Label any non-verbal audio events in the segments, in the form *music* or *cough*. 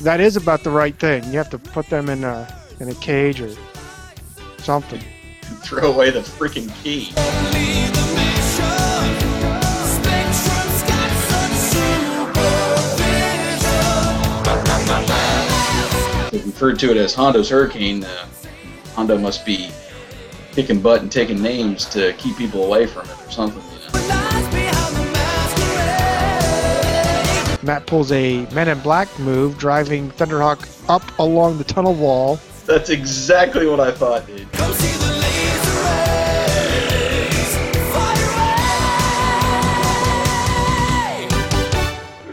that is about the right thing. You have to put them in a in a cage or something. *laughs* Throw away the freaking key. We referred to it as Hondo's Hurricane. Uh, Hondo must be kicking butt and taking names to keep people away from it or something. Matt pulls a Men in Black move, driving Thunderhawk up along the tunnel wall. That's exactly what I thought, dude.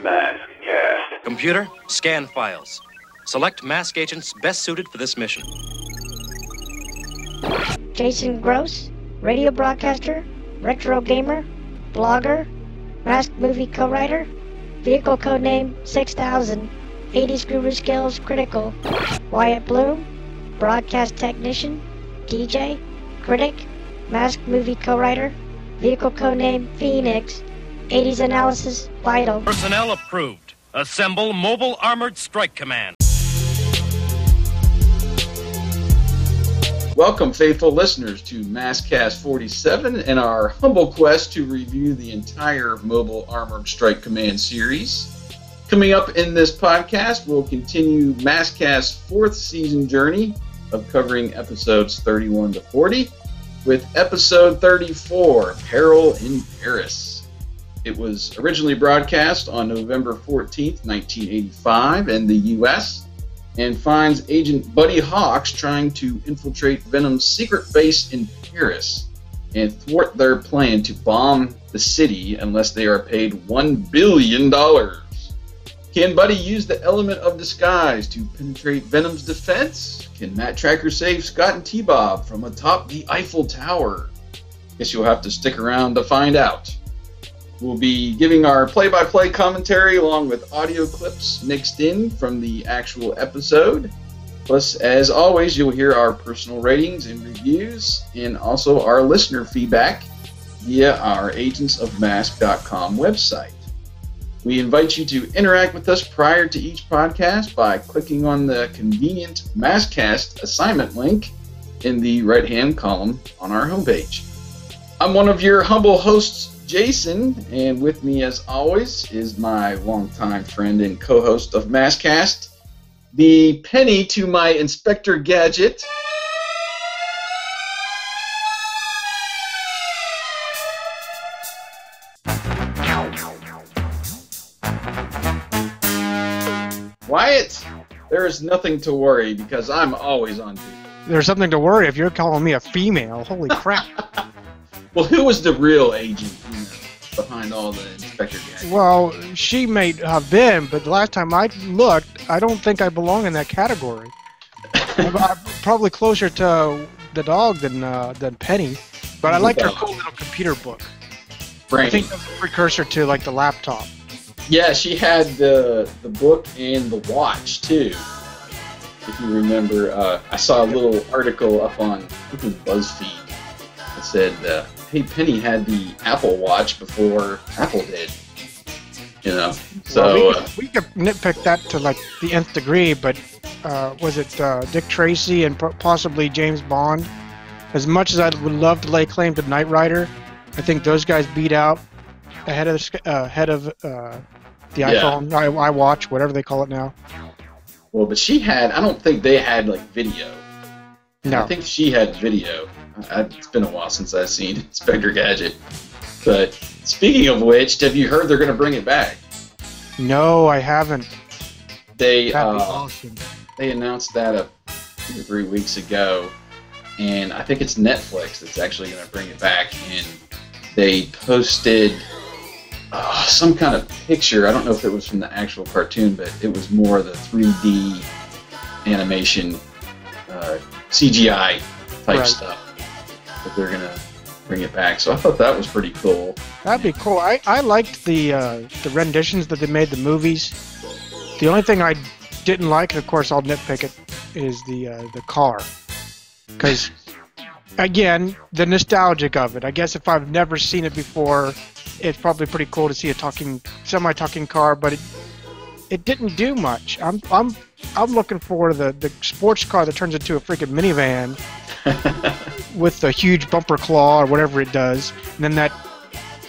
Mask cast. Computer, scan files. Select mask agents best suited for this mission. Jason Gross, radio broadcaster, retro gamer, blogger, mask movie co-writer, vehicle codename 6000, 80s guru skills critical, Wyatt Bloom, broadcast technician, DJ, critic, mask movie co-writer, vehicle codename Phoenix, 80s analysis vital. Personnel approved. Assemble Mobile Armored Strike Command. Welcome, faithful listeners, to Maskcast 47 and our humble quest to review the entire Mobile Armored Strike Command series. Coming up in this podcast, we'll continue Maskcast's fourth season journey of covering episodes 31 to 40 with episode 34, Peril in Paris. It was originally broadcast on November 14th, 1985, in the U.S and finds Agent Buddy Hawks trying to infiltrate Venom's secret base in Paris and thwart their plan to bomb the city unless they are paid $1 billion. Can Buddy use the element of disguise to penetrate Venom's defense? Can Matt Trakker save Scott and T Bob from atop the Eiffel Tower? Guess you'll have to stick around to find out. We'll be giving our play by play commentary along with audio clips mixed in from the actual episode. Plus, as always, you'll hear our personal ratings and reviews and also our listener feedback via our agentsofmask.com website. We invite you to interact with us prior to each podcast by clicking on the convenient Maskcast assignment link in the right hand column on our homepage. I'm one of your humble hosts, Jason, and with me, as always, is my longtime friend and co host of Maskcast, the penny to my Inspector Gadget. Wyatt, there is nothing to worry because I'm always on duty. There's something to worry if you're calling me a female. Holy *laughs* crap. Well, who was the real agent you know, behind all the Inspector Gadget? well, she may have been, but the last time I looked, I don't think I belong in that category. I'm, *laughs* I'm probably closer to the dog than uh, than Penny, but I like her cool little computer book. I think that's a precursor to like the laptop. Yeah, she had the the book and the watch too. If you remember, uh, I saw a little article up on I think BuzzFeed that said, uh, "Hey, Penny had the Apple Watch before Apple did." You know, so Well, we, uh, could, we could nitpick that to like the nth degree, but uh, was it uh, Dick Tracy and possibly James Bond? As much as I would love to lay claim to Knight Rider, I think those guys beat out ahead of the, uh, ahead of uh, the Yeah. iPhone, I, iWatch, whatever they call it now. well, but she had. I don't think they had like video. No, I think she had video. It's been a while since I've seen *laughs* Inspector Gadget. But speaking of which, have you heard they're going to bring it back? no, I haven't. They uh, awesome. they announced that a two or three weeks ago, and I think it's Netflix that's actually going to bring it back. And they posted uh, some kind of picture. I don't know if it was from the actual cartoon, but it was more the 3D animation, uh, CGI type Right. stuff that they're to bring it back. So I thought that was pretty cool. That'd be cool. I, I liked the uh, the renditions that they made the movies. The only thing I didn't like, and of course I'll nitpick it, is the uh, the car. Because again, the nostalgic of it. I guess if I've never seen it before, it's probably pretty cool to see a talking semi-talking car. But it, it didn't do much. I'm I'm I'm looking for the the sports car that turns into a freaking minivan *laughs* with a huge bumper claw or whatever it does, and then that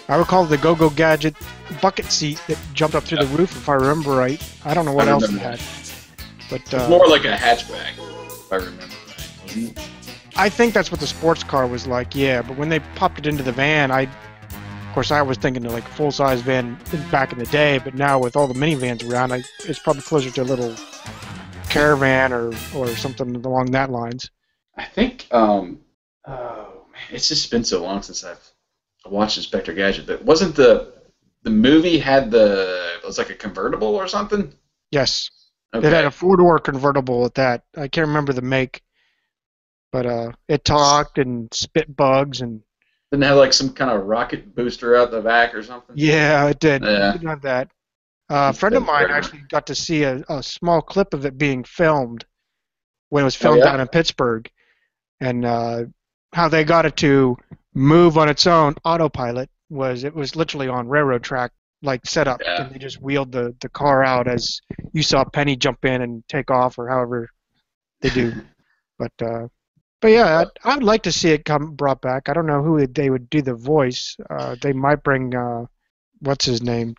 I recall the Go Go Gadget bucket seat that jumped up through the roof, if I remember right. I don't know what else it had, but It's uh, more like a hatchback, if I remember right. I think that's what the sports car was like. Yeah, but when they popped it into the van, I, course, I was thinking of like a full size van back in the day, but now with all the minivans around, I, it's probably closer to a little caravan or or something along that lines. I think. Um, oh man, it's just been so long since I've watched Inspector Gadget. But wasn't the the movie had the it was like a convertible or something? Yes, Okay. it had a four door convertible at that. I can't remember the make, but uh, it talked and spit bugs and Didn't have like some kind of rocket booster out the back or something? yeah, it did. Yeah. It didn't have that. Uh, a friend of mine actually got to see a, a small clip of it being filmed when it was filmed Oh, yeah? down in Pittsburgh, and uh, how they got it to move on its own autopilot was it was literally on railroad track like setup, Yeah. and they just wheeled the, the car out as you saw Penny jump in and take off or however they do. *laughs* but uh, but yeah, I'd, I'd like to see it come brought back. I don't know who they would do the voice. Uh, they might bring uh, what's his name.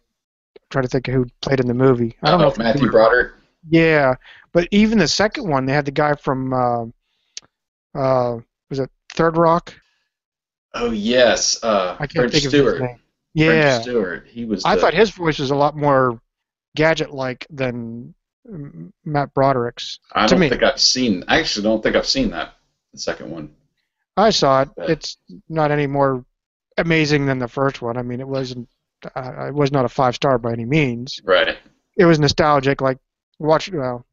trying to think of who played in the movie. I don't know if Matthew Broderick. Yeah, but even the second one, they had the guy from uh, uh, was it Third Rock? Oh yes, uh, I can't French think of Stewart. his name. Yeah, French Stewart. He was. I the- thought his voice was a lot more gadget-like than Matt Broderick's. I don't me. think I've seen. I actually don't think I've seen that. The second one. I saw it. It's not any more amazing than the first one. I mean, it wasn't. Uh, it was not a five star by any means. Right. It was nostalgic. Like watch. Well,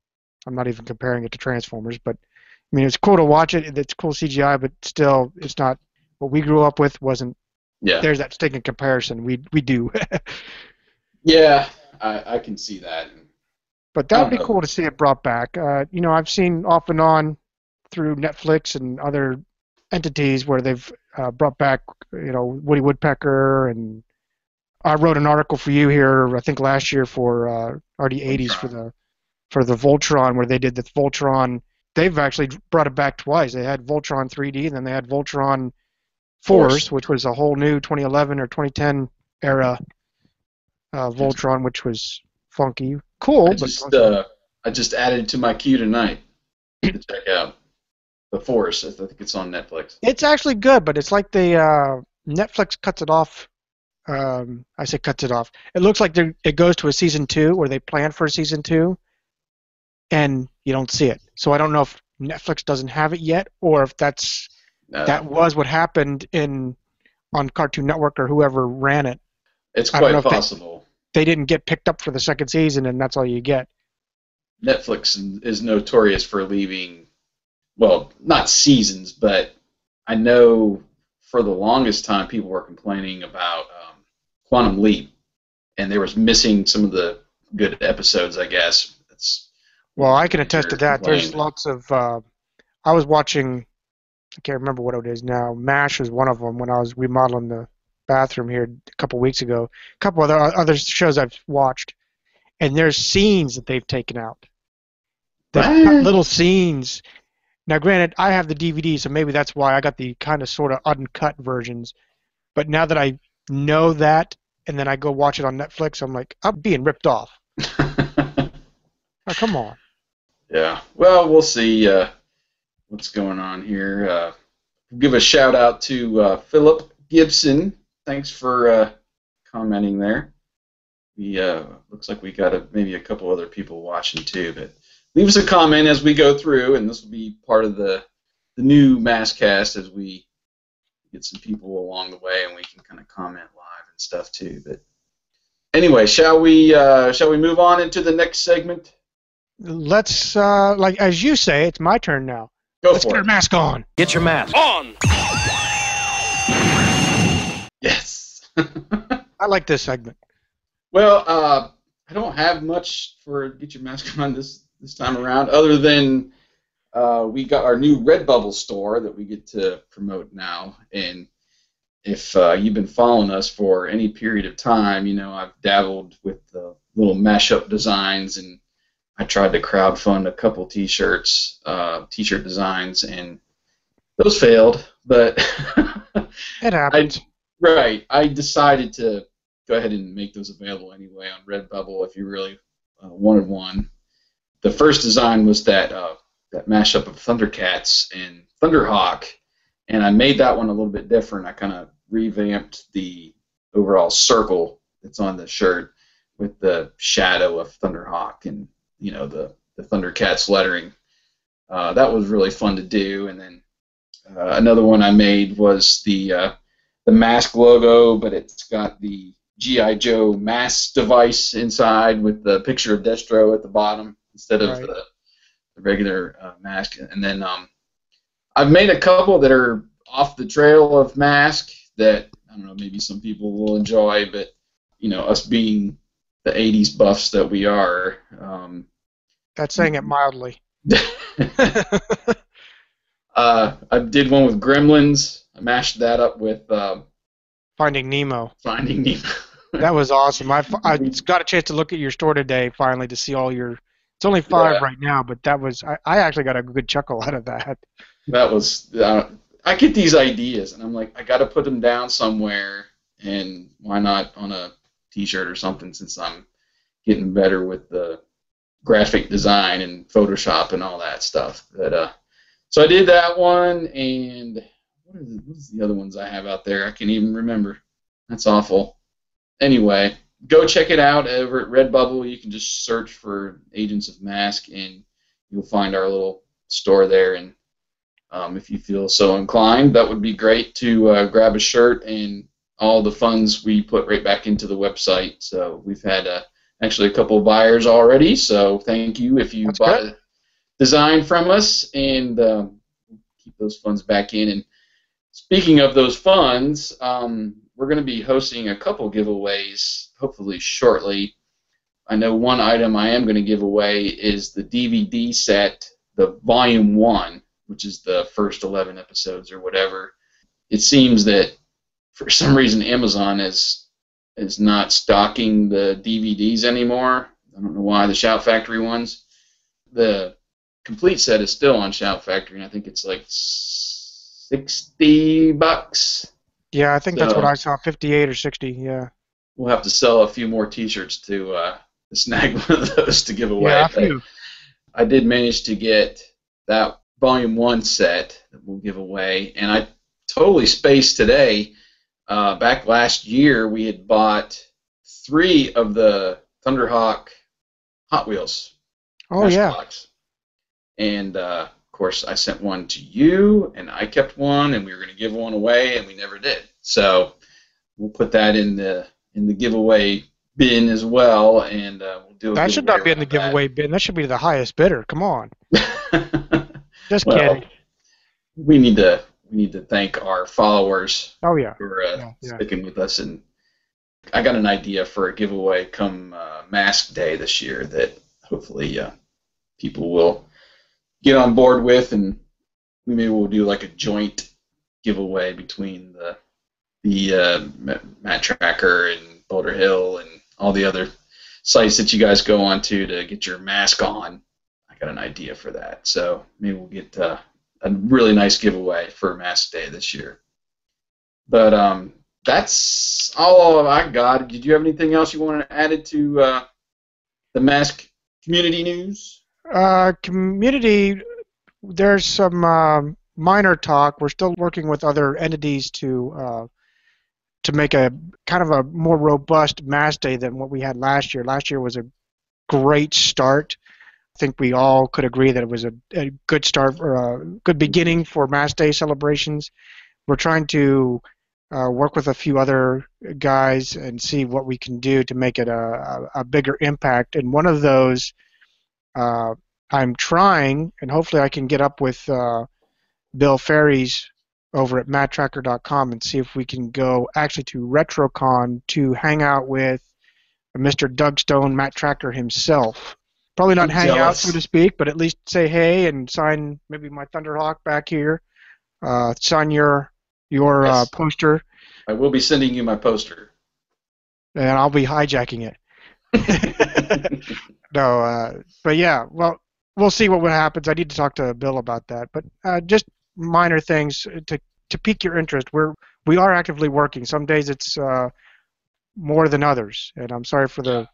I'm not even comparing it to Transformers, but I mean, it's cool to watch it. It's cool CGI, but still, it's not what we grew up with. Wasn't Yeah. there's that stinking comparison. We we do, *laughs* Yeah. I, I can see that. but that would be know. cool to see it brought back. Uh, you know, I've seen off and on through Netflix and other entities where they've uh, brought back, you know, Woody Woodpecker and I wrote an article for you here, I think last year for uh, RD80s for the for the Voltron where they did the Voltron. They've actually brought it back twice. They had Voltron 3D, and then they had Voltron Force, Force. which was a whole new 2011 or 2010 era uh, Voltron, which was funky, cool. I but just funky. uh, I just added to my queue tonight to check out the Force. I think it's on Netflix. It's actually good, but it's like the uh, Netflix cuts it off. Um, I say cuts it off. It looks like it goes to a season two, or they plan for a season two, and you don't see it. So I don't know if Netflix doesn't have it yet, or if that's Uh, that was what happened in on Cartoon Network or whoever ran it. it's I don't know quite if they- possible. They didn't get picked up for the second season, and that's all you get. Netflix is notorious for leaving, well, not seasons, but I know for the longest time people were complaining about um, Quantum Leap, and they was missing some of the good episodes. I guess it's Well, I can attest to that. There's lots of. Uh, I was watching. I can't remember what it is now. Mash was one of them when I was remodeling the bathroom here a couple weeks ago. A couple other other shows I've watched, and there's scenes that they've taken out. They've little scenes. Now, granted, I have the DVD, so maybe that's why I got the kind of sort of uncut versions. But now that I know that, and then I go watch it on Netflix, I'm like, I'm being ripped off. *laughs* Oh, come on. Yeah. Well, we'll see uh, what's going on here. Uh, give a shout out to uh, Philip Gibson. Thanks for uh, commenting there. We uh, looks like we got a, maybe a couple other people watching too, but leave us a comment as we go through, and this will be part of the the new Maskcast as we get some people along the way, and we can kind of comment live and stuff too. But anyway, shall we uh, shall we move on into the next segment? Let's, uh, like as you say, it's my turn now. Go Let's for get it. our mask on. Get your mask on. Yes. *laughs* I like this segment. well, uh, I don't have much for get your mask on this this time around, other than uh, we got our new Redbubble store that we get to promote now, and if uh, you've been following us for any period of time, you know I've dabbled with the little mashup designs, and I tried to crowdfund a couple T-shirts, uh, T-shirt designs, and those failed. But *laughs* It happens. right, I decided to go ahead and make those available anyway on Redbubble if you really uh, wanted one. The first design was that uh, that mashup of Thundercats and Thunderhawk, and I made that one a little bit different. I kind of revamped the overall circle that's on the shirt with the shadow of Thunderhawk and you know the the Thundercats lettering. Uh, that was really fun to do, and then uh, another one I made was the uh, the mask logo, but it's got the GI Joe mask device inside with the picture of Destro at the bottom instead of Right. the, the regular uh, mask. And then um, I've made a couple that are off the trail of mask that I don't know maybe some people will enjoy, but you know us being the '80s buffs that we are. Um, That's saying it mildly. *laughs* *laughs* uh, I did one with Gremlins. I mashed that up with uh, Finding Nemo. Finding Nemo. That was awesome. I, *laughs* I got a chance to look at your store today finally to see all your. It's only five Yeah. right now, but that was I, I actually got a good chuckle *laughs* out of that. that was uh, I get these ideas and I'm like I got to put them down somewhere and why not on a t-shirt or something since I'm getting better with the graphic design and Photoshop and all that stuff. But uh, so I did that one and what are the, what's the other ones I have out there? I can't even remember. That's awful. Anyway, go check it out over at Redbubble. You can just search for Agents of Mask and you'll find our little store there and um, if you feel so inclined, that would be great to uh, grab a shirt and all the funds we put right back into the website. So we've had uh, actually a couple of buyers already. So thank you if you That's bought good. a design from us and um, keep those funds back in. And speaking of those funds, um, we're going to be hosting a couple giveaways hopefully shortly. I know one item I am going to give away is the DVD set, the Volume 1 which is the first 11 episodes or whatever. It seems that for some reason Amazon is is not stocking the DVDs anymore. I don't know why the Shout Factory ones. The complete set is still on Shout Factory, and I think it's like 60 bucks. Yeah, I think that's what I saw. Fifty-eight or sixty. Yeah. We'll have to sell a few more T-shirts to uh, snag *laughs* one of those to give away. Yeah, a few. I did manage to get that volume one set that we'll give away, and I totally spaced today. Uh, back last year, we had bought three of the Thunderhawk Hot Wheels. Oh yeah. Matchbox. And uh, course, I sent one to you, and I kept one, and we were going to give one away, and we never did. So we'll put that in the in the giveaway bin as well, and uh, we'll do. A That should not be in the giveaway around giveaway bin. That should be the highest bidder. Come on. *laughs* Just Well, kidding. we need to we need to thank our followers Oh yeah. for uh, Yeah, yeah. sticking with us and I got an idea for a giveaway come uh, Mask Day this year that hopefully uh, people will get on board with and we maybe we'll do like a joint giveaway between the the uh, Matt Trakker and Boulder Hill and all the other sites that you guys go on to to get your mask on. I got an idea for that, so maybe we'll get uh, a really nice giveaway for Mask Day this year. But um, that's all I got. Did you have anything else you wanted to add to uh, the mask community news? Uh, community. There's some um minor talk. We're still working with other entities to uh, to make a kind of a more robust Mask Day than what we had last year. Last year was a great start. I think we all could agree that it was a, a good start or a good beginning for Mask Day celebrations. We're trying to uh, work with a few other guys and see what we can do to make it a, a, a bigger impact. And one of those uh, I'm trying, and hopefully I can get up with uh, Bill Ferries over at matttracker.com and see if we can go actually to RetroCon to hang out with Mr. Doug Stone, Matt Trakker himself. Probably not I'm hang out, so to speak, but at least say hey and sign maybe my Thunderhawk back here. Uh, sign your your uh, poster I will be sending you my poster. and I'll be hijacking it. *laughs* no, uh, but yeah, well, we'll see what happens. I need to talk to Bill about that. But uh, just minor things to to pique your interest. We're we are actively working. Some days it's uh, more than others, and I'm sorry for the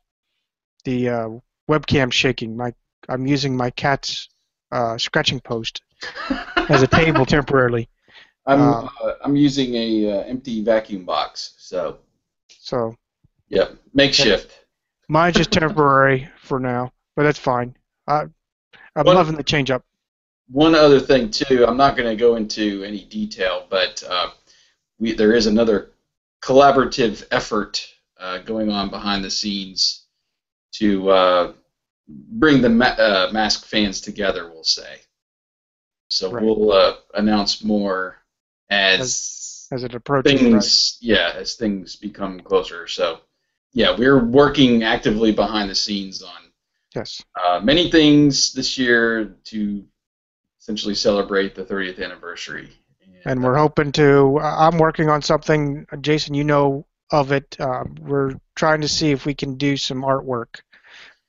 the uh, webcam shaking. My I'm using my cat's uh, scratching post as a table temporarily. *laughs* I'm Uh, uh, I'm using a uh, empty vacuum box, so So yep, makeshift. Mine's just temporary for now, but that's fine. I, I'm One- loving the change up. One other thing too, I'm not going to go into any detail, but uh, we there is another collaborative effort uh, going on behind the scenes to uh, bring the ma- uh, mask fans together. We'll say. So Right. we'll uh, announce more as as it approaches. right? yeah as things become closer. So yeah, we're working actively behind the scenes on Yes. uh, many things this year to essentially celebrate the 30th anniversary. and we're hoping to. I'm working on something, Jason. You know of it. Uh, we're trying to see if we can do some artwork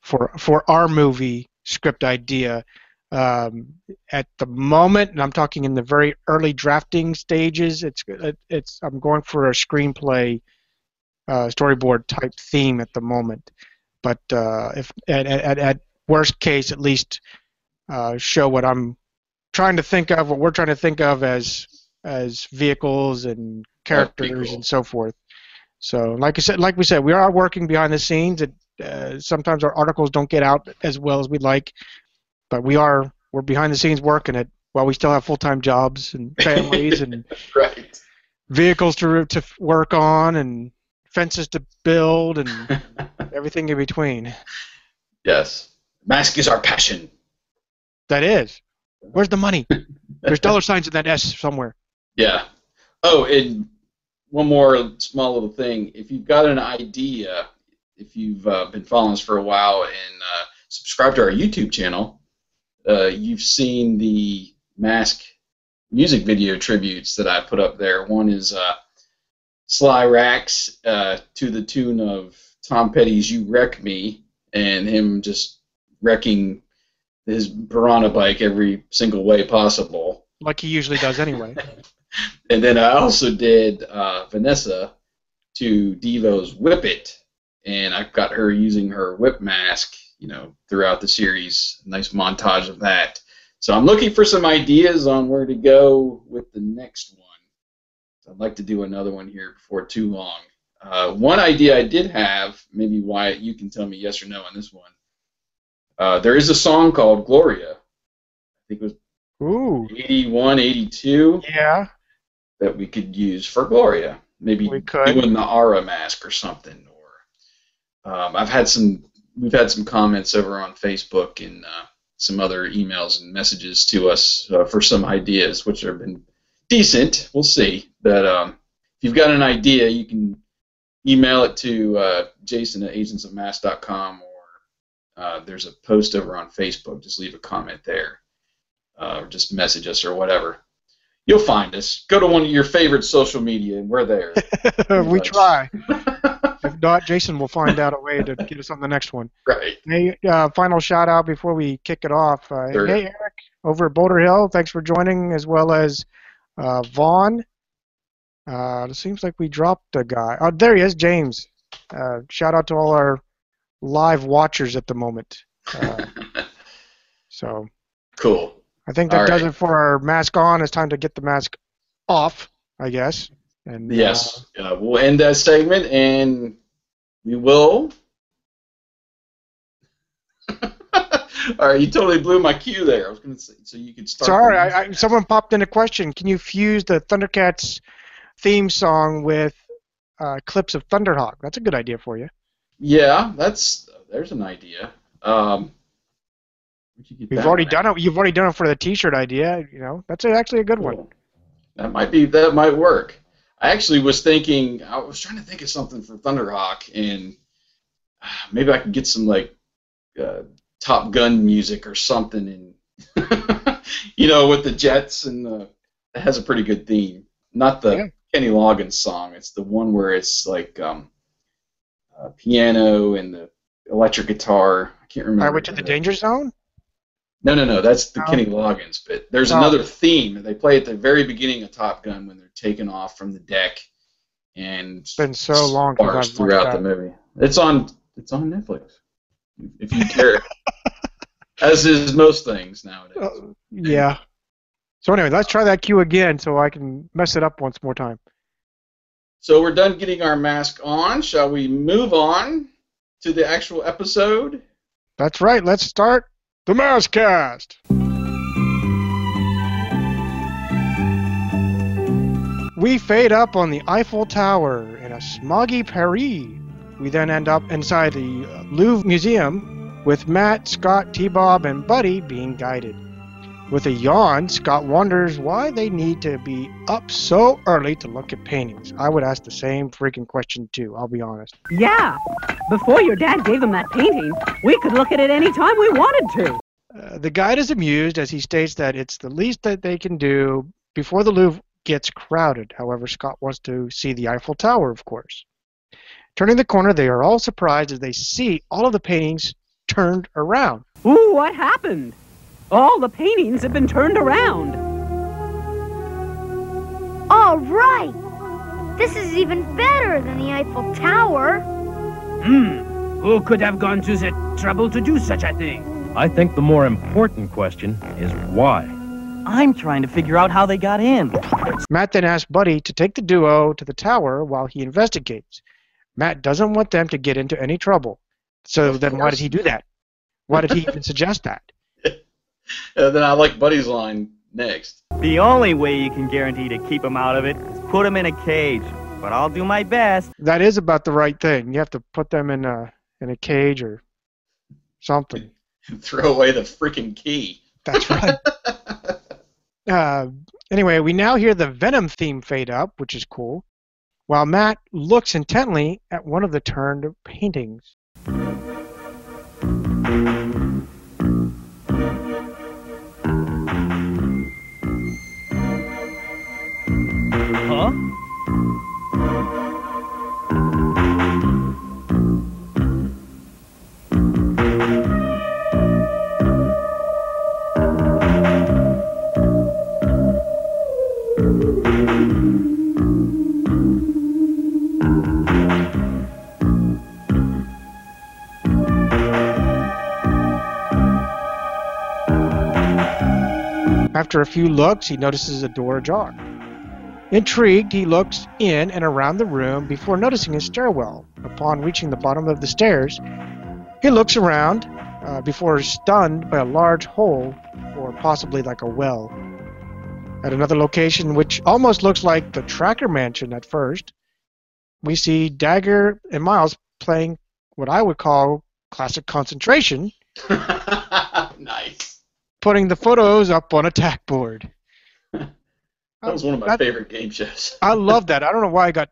for for our movie script idea. Um, at the moment, and I'm talking in the very early drafting stages. It's it, it's I'm going for a screenplay, uh, storyboard type theme at the moment. But uh, if at, at, at worst case, at least uh, show what I'm trying to think of, what we're trying to think of as as vehicles and characters cool. and so forth. So, like I said, like we said, we are working behind the scenes. It, uh, sometimes our articles don't get out as well as we'd like, but we are we're behind the scenes working it while we still have full time jobs and *laughs* families and right. vehicles to to work on and fences to build and *laughs* everything in between. yes. Mask is our passion. That is. Where's the money? *laughs* There's dollar signs in that S somewhere. Yeah. Oh, and one more small little thing. If you've got an idea, if you've uh, been following us for a while and uh, subscribe to our YouTube channel, uh, you've seen the Mask music video tributes that I put up there. One is uh, Sly Rax uh, to the tune of Tom Petty's "You Wreck Me" and him just wrecking his piranha bike every single way possible. Like he usually does anyway. *laughs* And then I also did uh, Vanessa to Devo's Whip It, and I've got her using her whip mask, you know, throughout the series. Nice montage of that. So I'm looking for some ideas on where to go with the next one. I'd like to do another one here before too long. Uh, one idea I did have, maybe Wyatt, you can tell me yes or no on this one. Uh, there is a song called Gloria. I think it was Ooh. 81, 82 Yeah. that we could use for Gloria. Maybe We could. doing the Aura mask or something. Or um, I've had some, we've had some comments over on Facebook and uh, some other emails and messages to us uh, for some ideas, which have been decent. We'll see. But um, if you've got an idea, you can email it to uh, Jason at agentsofmask.com or uh, there's a post over on Facebook. Just leave a comment there. Uh, or just message us or whatever. You'll find us. Go to one of your favorite social media, and we're there. *laughs* we try. *laughs* If not, Jason will find out a way to get us on the next one. right. Hey, uh, final shout out before we kick it off. Uh, Sure. Hey, Eric, over at Boulder Hill, thanks for joining, as well as uh, Vaughn. Uh, it seems like we dropped a guy. Oh, there he is, James. Uh, shout out to all our live watchers at the moment. Uh, *laughs* so cool. I think that All does right. it for our mask on. It's time to get the mask off, I guess. And uh, Yes. Uh, we'll end that segment, and we will. *laughs* All right, you totally blew my cue there. I was going to say, so you could start. Sorry, I, I, someone popped in a question. Can you fuse the Thundercats theme song with uh, clips of Thunderhawk? That's a good idea for you. Yeah, that's there's an idea. Um, you get We've already done it. You've already done it for the T-shirt idea. You know, that's actually a good one. That might be that might work. I actually was thinking I was trying to think of something for Thunderhawk and uh, maybe I could get some like uh, Top Gun music or something and *laughs* you know with the jets and the it has a pretty good theme. Not the Yeah. Kenny Loggins song. It's the one where it's like um, uh, piano and the electric guitar. I can't remember. Highway to the Danger Zone. No, no, no. That's the Oh. Kenny Loggins. But there's Oh. another theme that they play at the very beginning of Top Gun when they're taken off from the deck, and It's been so long throughout the movie. It's on. It's on Netflix. If you care, *laughs* as is most things nowadays. Uh, yeah. So anyway, let's try that cue again so I can mess it up once more time. So we're done getting our mask on. Shall we move on to the actual episode? That's right. Let's start the Maskcast. We fade up on the Eiffel Tower in a smoggy Paris. We then end up inside the Louvre Museum with Matt, Scott, T-Bob, and Buddy being guided. With a yawn, Scott wonders why they need to be up so early to look at paintings. I would ask the same freaking question too, I'll be honest. Yeah. Before your dad gave him that painting, we could look at it any time we wanted to. Uh, the guide is amused as he states that it's the least that they can do before the Louvre gets crowded. However, Scott wants to see the Eiffel Tower, of course. Turning the corner, they are all surprised as they see all of the paintings turned around. Ooh, what happened? All the paintings have been turned around. All right! This is even better than the Eiffel Tower. Hmm. Who could have gone to the trouble to do such a thing? I think the more important question is why. I'm trying to figure out how they got in. Matt then asks Buddy to take the duo to the tower while he investigates. Matt doesn't want them to get into any trouble. So then why did he do that? Why did he even suggest that? Uh, then I like Buddy's line next. The only way you can guarantee to keep them out of it is put them in a cage. But I'll do my best. That is about the right thing. You have to put them in a in a cage or something. *laughs* Throw away the freaking key. That's right. *laughs* uh, anyway, we now hear the Venom theme fade up, which is cool, while Matt looks intently at one of the turned paintings. After a few looks, he notices a door ajar. Intrigued, he looks in and around the room before noticing a stairwell. Upon reaching the bottom of the stairs, he looks around uh, before stunned by a large hole, or possibly like a well. At another location, which almost looks like the Trakker Mansion at first, we see Dagger and Miles playing what I would call classic concentration, *laughs* nice. Putting the photos up on a tack board. That was one of my favorite game shows. I love that. I don't know why I got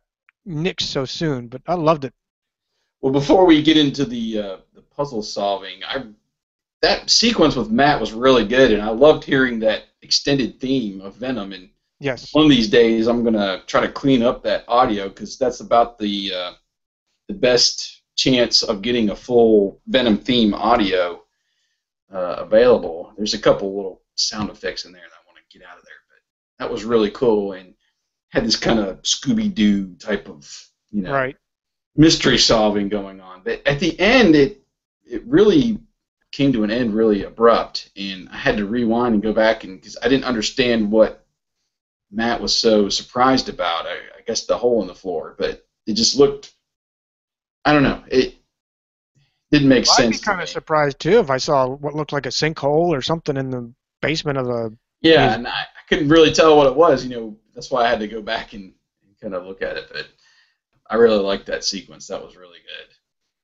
nixed so soon, but I loved it. Well, before we get into the uh, the puzzle solving, I that sequence with Matt was really good, and I loved hearing that extended theme of Venom. And Yes. one of these days, I'm gonna try to clean up that audio because that's about the uh, the best chance of getting a full Venom theme audio uh, available. There's a couple little sound effects in there that I want to get out of there, but that was really cool and had this kind of Scooby Doo type of you know Right. mystery solving going on. But at the end, it it really came to an end really abrupt, and I had to rewind and go back and because I didn't understand what Matt was so surprised about. I, I guess the hole in the floor, but it just looked. I don't know. It didn't make I'd be sense. to kind me. of surprised too if I saw what looked like a sinkhole or something in the basement of the. Yeah, and I, I couldn't really tell what it was. You know, that's why I had to go back and, and kind of look at it. But I really liked that sequence. That was really good.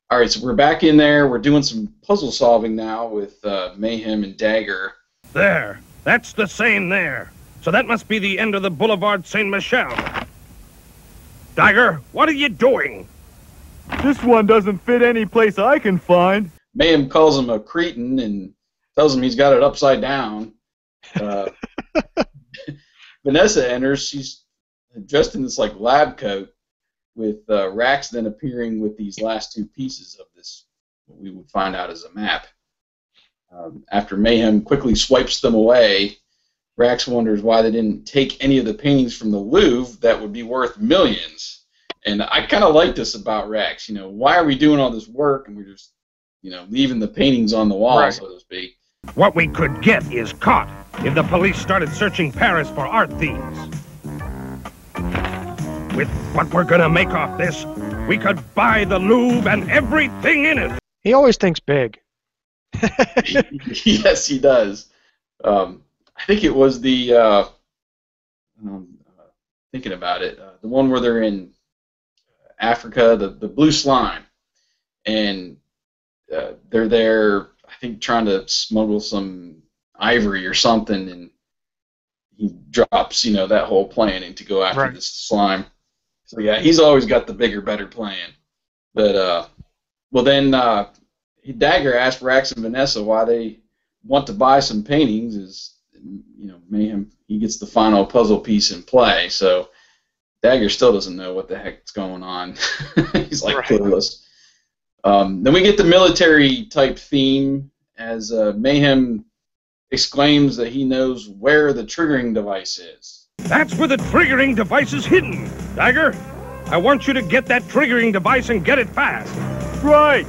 All right, so we're back in there. We're doing some puzzle solving now with uh, Mayhem and Dagger. There. That's the same there. So that must be the end of the Boulevard Saint Michel. Dagger, what are you doing? This one doesn't fit any place I can find. Mayhem calls him a cretin and tells him he's got it upside down. Uh, *laughs* Vanessa enters. She's dressed in this like lab coat, with uh, Rax then appearing with these last two pieces of this, what we would find out as a map. Um, after Mayhem quickly swipes them away, Rax wonders why they didn't take any of the paintings from the Louvre that would be worth millions. And I kind of like this about Rax. You know, why are we doing all this work and we're just, you know, leaving the paintings on the wall, Right. so to speak? What we could get is caught if the police started searching Paris for art thieves. With what we're gonna make off this, we could buy the Louvre and everything in it. He always thinks big. *laughs* yes, he does. Um, I think it was the uh, um, uh, thinking about it, uh, the one where they're in Africa, the the blue slime, and uh, they're there. I think trying to smuggle some ivory or something, and he drops you know that whole plan and to go after Right. this slime. So yeah, he's always got the bigger, better plan. But uh, well then uh, Dagger asked Rax and Vanessa why they want to buy some paintings. Is you know Mayhem he gets the final puzzle piece in play. So Dagger still doesn't know what the heck's going on. *laughs* He's like Right. clueless. Um, then we get the military type theme as uh, Mayhem exclaims that he knows where the triggering device is. That's where the triggering device is hidden. Dagger, I want you to get that triggering device and get it fast. Right.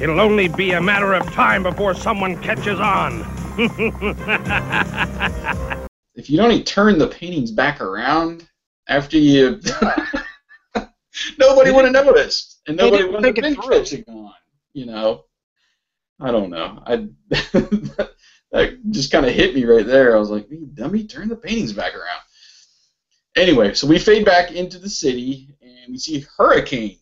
It'll only be a matter of time before someone catches on. *laughs* If you don't turn the paintings back around after you, *laughs* *laughs* nobody would have noticed, and nobody would have been catching on. You know, I don't know. I *laughs* that just kind of hit me right there. I was like, "You dummy, turn the paintings back around." Anyway, so we fade back into the city, and we see Hurricane.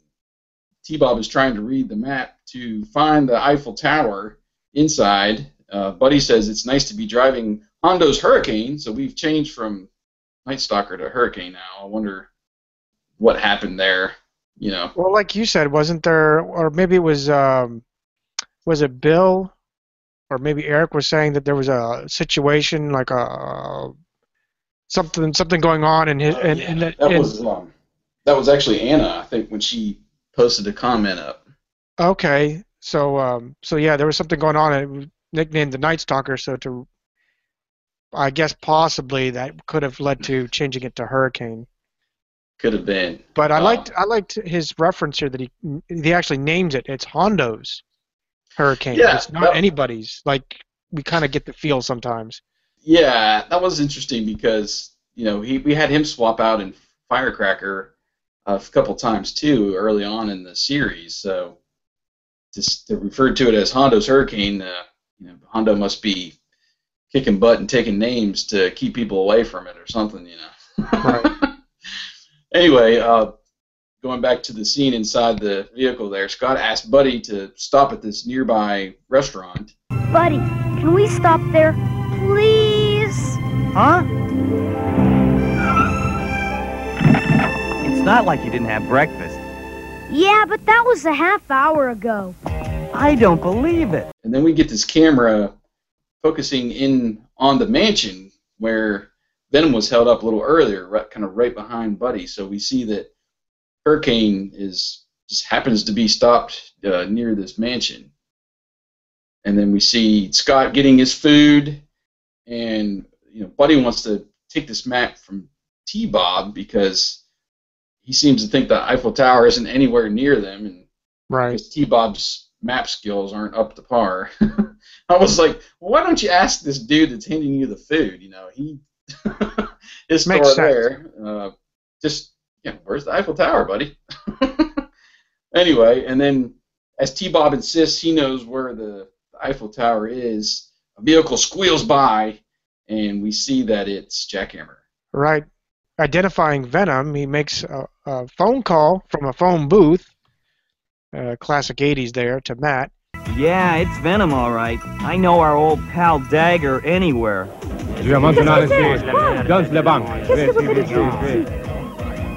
T-Bob is trying to read the map to find the Eiffel Tower inside. Uh, Buddy says it's nice to be driving Hondo's Hurricane, so we've changed from Night Stalker to Hurricane now. I wonder what happened there. You know, Well, like you said, wasn't there, or maybe it was, um, was it Bill, or maybe Eric was saying that there was a situation like a something something going on in his in, in, the, that in was um, that was actually Anna, I think, when she posted a comment up. okay. So um, so yeah, there was something going on, and it was nicknamed the Night Stalker. So to, I guess possibly that could have led to changing it to Hurricane. Could have been. But I Um, liked I liked his reference here that he he actually names it. It's Hondo's Hurricane. Yeah, it's not that- anybody's. Like we kind of get the feel sometimes. Yeah, that was interesting because you know he we had him swap out in Firecracker a couple times too early on in the series. So just to refer to it as Hondo's Hurricane, uh, you know, Hondo must be kicking butt and taking names to keep people away from it or something, you know. *laughs* anyway, uh, going back to the scene inside the vehicle there, Scott asked Buddy to stop at this nearby restaurant. Buddy, can we stop there? Please? Huh? It's not like you didn't have breakfast. Yeah, but that was a half hour ago. I don't believe it. And then we get this camera focusing in on the mansion where Venom was held up a little earlier, right, kind of right behind Buddy. So we see that Hurricane is just happens to be stopped uh, near this mansion. And then we see Scott getting his food, and you know Buddy wants to take this map from T Bob because he seems to think the Eiffel Tower isn't anywhere near them, and Right. T Bob's map skills aren't up to par. *laughs* I was like, well, why don't you ask this dude that's handing you the food? You know, he *laughs* his store sense. there. Uh, just yeah, where's the Eiffel Tower, buddy? *laughs* anyway, and then as T Bob insists he knows where the Eiffel Tower is, a vehicle squeals by, and we see that it's Jackhammer. Right. Identifying Venom, he makes a, a phone call from a phone booth. Uh, classic 80s there to Matt. Yeah, it's Venom, all right. I know our old pal Dagger anywhere.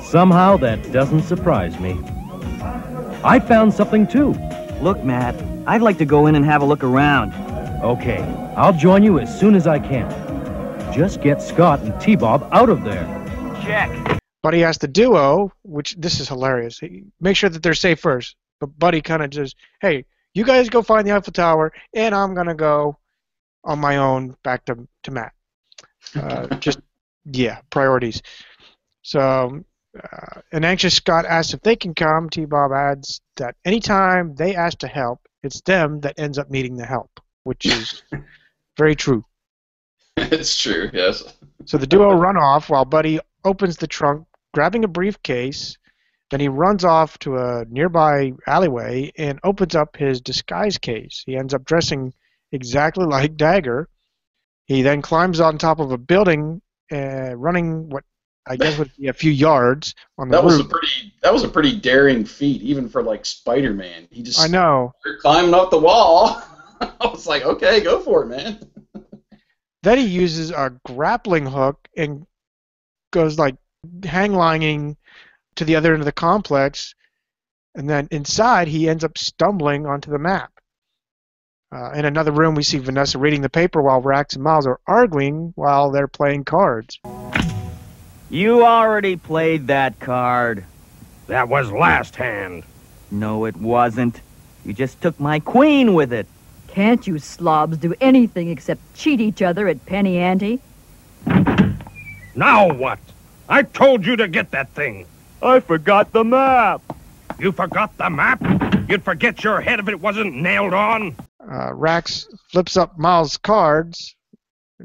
Somehow that doesn't surprise me. I found something too. Look, Matt, I'd like to go in and have a look around. Okay, I'll join you as soon as I can. Just get Scott and T-Bob out of there. Check. Buddy asks the duo, which this is hilarious. Make sure that they're safe first. But Buddy kind of just, hey, you guys go find the Eiffel Tower, and I'm gonna go on my own back to to Matt. Uh, *laughs* just yeah, priorities. So, uh, an anxious Scott asks if they can come. T. Bob adds that anytime they ask to help, it's them that ends up needing the help, which is *laughs* very true. it's true. Yes. So the duo run off while Buddy opens the trunk, grabbing a briefcase. Then he runs off to a nearby alleyway and opens up his disguise case. He ends up dressing exactly *laughs* like Dagger. He then climbs on top of a building, uh, running what I guess would be a few yards on the That was a roof. pretty. That was a pretty daring feat, even for like Spider-Man. He just I know. climbing up the wall. *laughs* I was like, okay, go for it, man. *laughs* Then he uses a grappling hook and goes like hang lining to the other end of the complex. And then inside, he ends up stumbling onto the map. Uh, in another room, we see Vanessa reading the paper while Rax and Miles are arguing while they're playing cards. You already played that card. That was last hand. No, it wasn't. You just took my queen with it. Can't you slobs do anything except cheat each other at penny ante? Now what? I told you to get that thing. I forgot the map. You forgot the map? You'd forget your head if it wasn't nailed on. Uh, Rax flips up Miles' cards,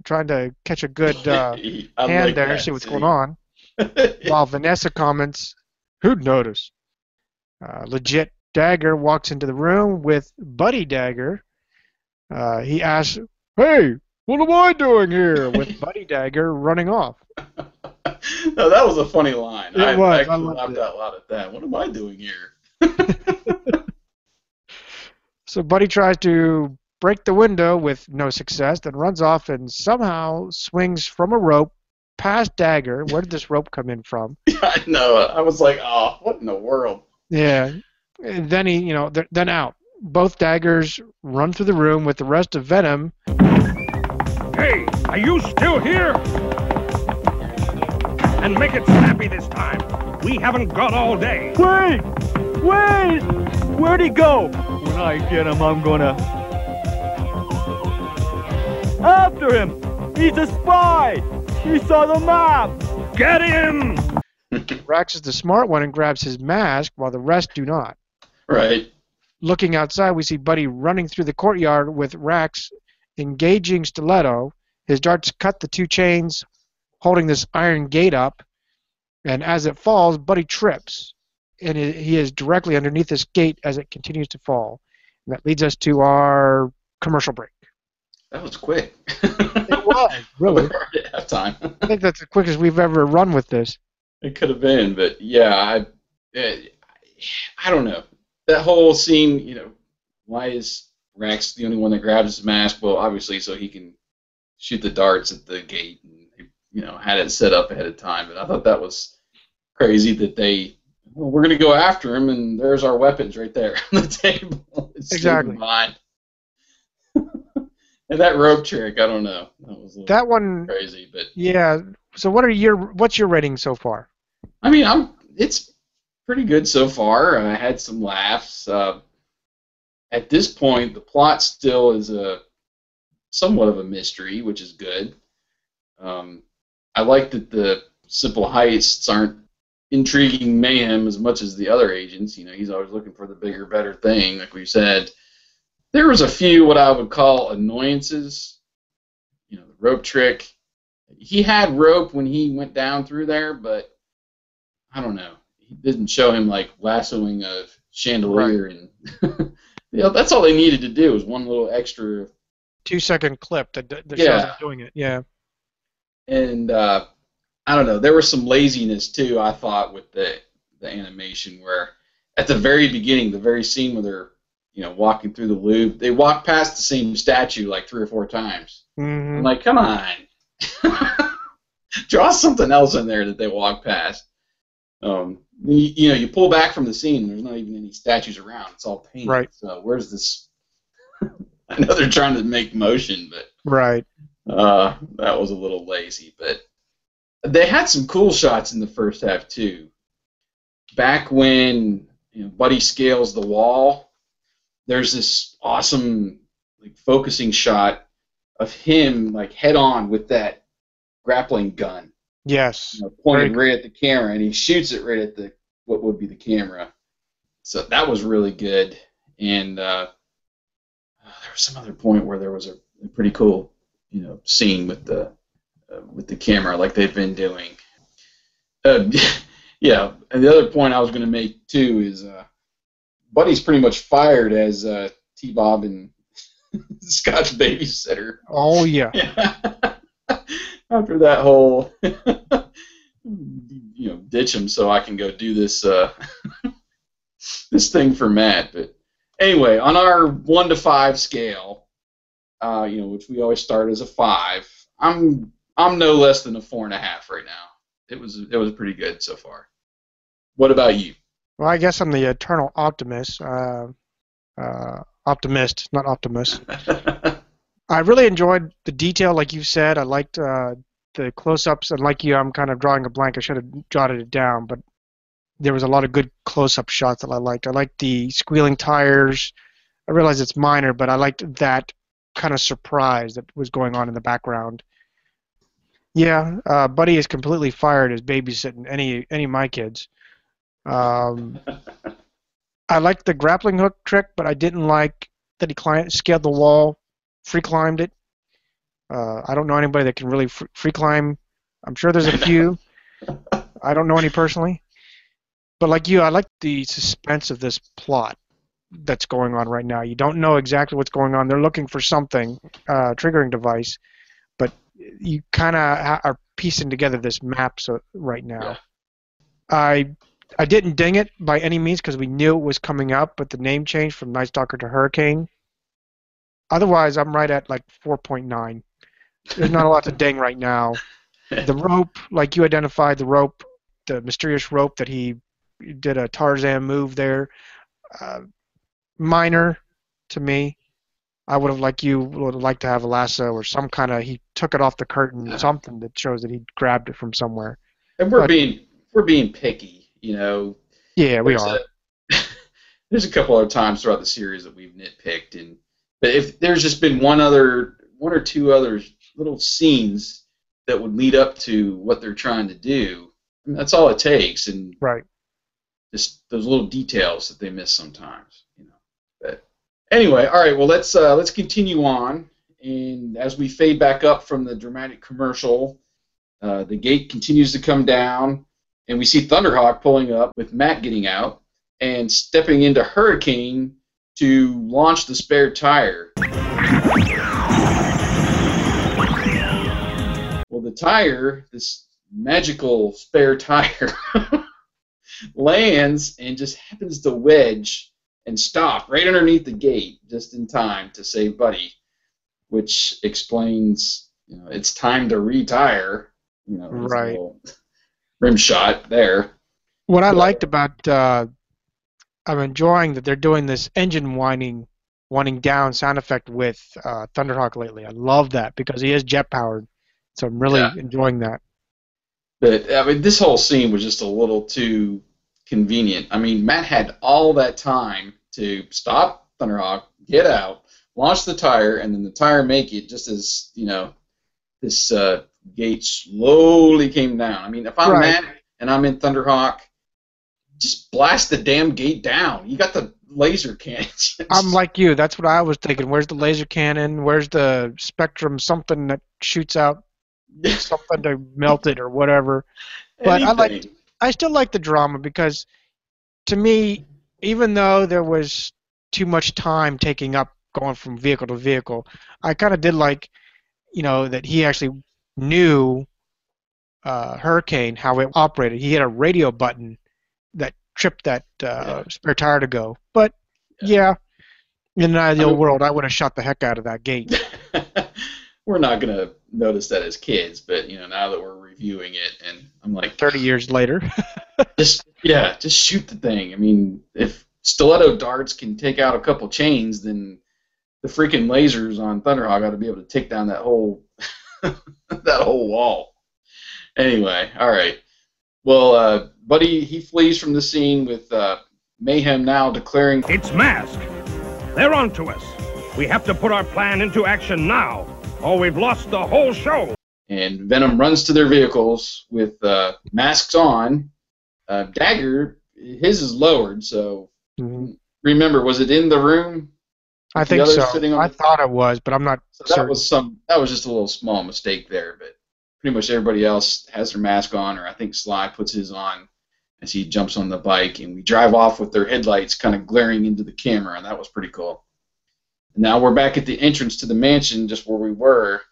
trying to catch a good *laughs* uh, hand like there, that, see what's see? going on. *laughs* while Vanessa comments, "Who'd notice?" Uh, legit Dagger walks into the room with Buddy Dagger. Uh, he asks, "Hey, what am I doing here?" *laughs* With Buddy Dagger running off. *laughs* no, that was a funny line. It I was, I actually loved laughed it. out loud at that. What am I doing here? *laughs* So Buddy tries to break the window with no success, then runs off and somehow swings from a rope past Dagger. Where did this *laughs* rope come in from? I know. I was like, oh, what in the world? Yeah. And then he, you know, then out. Both daggers run through the room with the rest of Venom. Hey, are you still here? And make it snappy this time. We haven't got all day. Wait! Wait! Where'd he go? When I get him, I'm gonna. After him! He's a spy! He saw the map! Get him! *laughs* Rax is the smart one and grabs his mask, while the rest do not. Right. Looking outside, we see Buddy running through the courtyard with Rax engaging Stiletto. His darts cut the two chains holding this iron gate up, and as it falls, Buddy trips, and he is directly underneath this gate as it continues to fall. And that leads us to our commercial break. That was quick. It was, really. *laughs* Already at. I think that's the quickest we've ever run with this. It could have been, but yeah, I, eh, I don't know. That whole scene, you know, why is Rax the only one that grabs his mask? Well, obviously, so he can shoot the darts at the gate, and you know, had it set up ahead of time. But I thought that was crazy that they, well, we're going to go after him, and there's our weapons right there *laughs* on the table. It's Exactly. Behind. *laughs* and that rope trick, I don't know. That That one, crazy, but yeah. So what are your what's your rating so far? I mean, I'm it's pretty good so far. I had some laughs. Uh, at this point, the plot still is a somewhat of a mystery, which is good. Um, I like that the simple heists aren't intriguing mayhem as much as the other agents. You know, he's always looking for the bigger, better thing, like we said. There was a few what I would call annoyances. You know, the rope trick. He had rope when he went down through there, but I don't know. He didn't show him like lassoing a chandelier, and *laughs* you know that's all they needed to do was one little extra. Two second clip that, that shows him doing it. Yeah. And uh, I don't know. There was some laziness too. I thought with the the animation where at the very beginning, the very scene where they're you know walking through the Louvre, they walk past the same statue like three or four times. hmm I'm like, come on, *laughs* draw something else in there that they walk past. Um, you, you know, you pull back from the scene, there's not even any statues around. It's all painted. Right. So where's this? *laughs* I know they're trying to make motion, but Right. Uh, that was a little lazy. But they had some cool shots in the first half too. Back when you know, Buddy scales the wall, there's this awesome like focusing shot of him like head on with that grappling gun, Yes. you know, pointed right at the camera, and he shoots it right at the what would be the camera. So that was really good. And uh, there was some other point where there was a pretty cool, you know, scene with the uh, with the camera, like they've been doing. Uh, *laughs* yeah, and the other point I was going to make too is uh, Buddy's pretty much fired as uh, T. Bob and *laughs* Scott's babysitter. Oh yeah. *laughs* After that whole, you know, ditch him so I can go do this uh, this thing for Matt. But anyway, on our one to five scale, uh, you know, which we always start as a five, I'm I'm no less than a four and a half right now. It was it was pretty good so far. What about you? Well, I guess I'm the eternal optimist. Uh, uh, optimist, not optimist. *laughs* I really enjoyed the detail, like you said. I liked uh, the close-ups, and like you, I'm kind of drawing a blank. I should have jotted it down, but there was a lot of good close-up shots that I liked. I liked the squealing tires. I realize it's minor, but I liked that kind of surprise that was going on in the background. Yeah, uh, Buddy is completely fired as babysitting any any of my kids. Um, *laughs* I liked the grappling hook trick, but I didn't like that he climbed, scaled the wall, free climbed it. Uh, I don't know anybody that can really free climb. I'm sure there's a *laughs* few. I don't know any personally. But like you, I like the suspense of this plot that's going on right now. You don't know exactly what's going on. They're looking for something, uh, triggering device, but you kind of ha- are piecing together this map so, right now. I I didn't ding it by any means because we knew it was coming up, but the name change from Night Stalker to Hurricane. Otherwise, I'm right at like 4.9. There's not a lot to ding right now. The *laughs* rope, like you identified, the rope, the mysterious rope that he did a Tarzan move there, uh, minor to me. I would have liked you would have liked to have a lasso or some kind of he took it off the curtain, something that shows that he grabbed it from somewhere. And we're But- being we're being picky, you know. Yeah, we There's are. a- *laughs* there's a couple other times throughout the series that we've nitpicked, and but if there's just been one other, one or two other little scenes that would lead up to what they're trying to do, I mean, that's all it takes, and Right. just those little details that they miss sometimes, you know. But anyway, all right, well let's uh, let's continue on, and as we fade back up from the dramatic commercial, uh, the gate continues to come down, and we see Thunderhawk pulling up with Matt getting out and stepping into Hurricane to launch the spare tire. Well, the tire, this magical spare tire, *laughs* lands and just happens to wedge and stop right underneath the gate just in time to save Buddy, which explains, you know, it's time to retire. You know, Right. rim shot there. What I liked about uh, I'm enjoying that they're doing this engine whining, winding down sound effect with uh, Thunderhawk lately. I love that because he is jet powered, so I'm really Yeah. enjoying that. But I mean, this whole scene was just a little too convenient. I mean, Matt had all that time to stop Thunderhawk, get out, launch the tire, and then the tire make it just as you know this uh, gate slowly came down. I mean, if I'm Right. Matt and I'm in Thunderhawk, just blast the damn gate down. You got the laser cannons. *laughs* I'm like you. That's what I was thinking. Where's the laser cannon? Where's the spectrum? Something that shoots out *laughs* something to melt it or whatever. But I like. I still like the drama because, to me, even though there was too much time taking up going from vehicle to vehicle, I kind of did like, you know, that he actually knew uh, Hurricane how it operated. He had a radio button that tripped that uh, spare tire to go. But yeah, in an ideal mean- world, I would have shot the heck out of that gate. *laughs* we're not gonna notice that as kids, but you know, now that we're reviewing it, and I'm like, Thirty years later. *laughs* just yeah, just shoot the thing. I mean, if stiletto darts can take out a couple chains, then the freaking lasers on Thunderhawk ought to be able to take down that whole *laughs* that whole wall. Anyway, all right. Well, uh, Buddy he flees from the scene with uh, Mayhem now declaring It's Mask. They're on to us. We have to put our plan into action now, or we've lost the whole show. and Venom runs to their vehicles with uh, masks on. Uh, Dagger, his is lowered, so Mhm. remember, was it in the room? I The think so. sitting on I thought it was, but I'm not So that certain. was some. That was just a little small mistake there, but pretty much everybody else has their mask on, or I think Sly puts his on as he jumps on the bike, and we drive off with their headlights kind of glaring into the camera, and that was pretty cool. Now we're back at the entrance to the mansion, just where we were.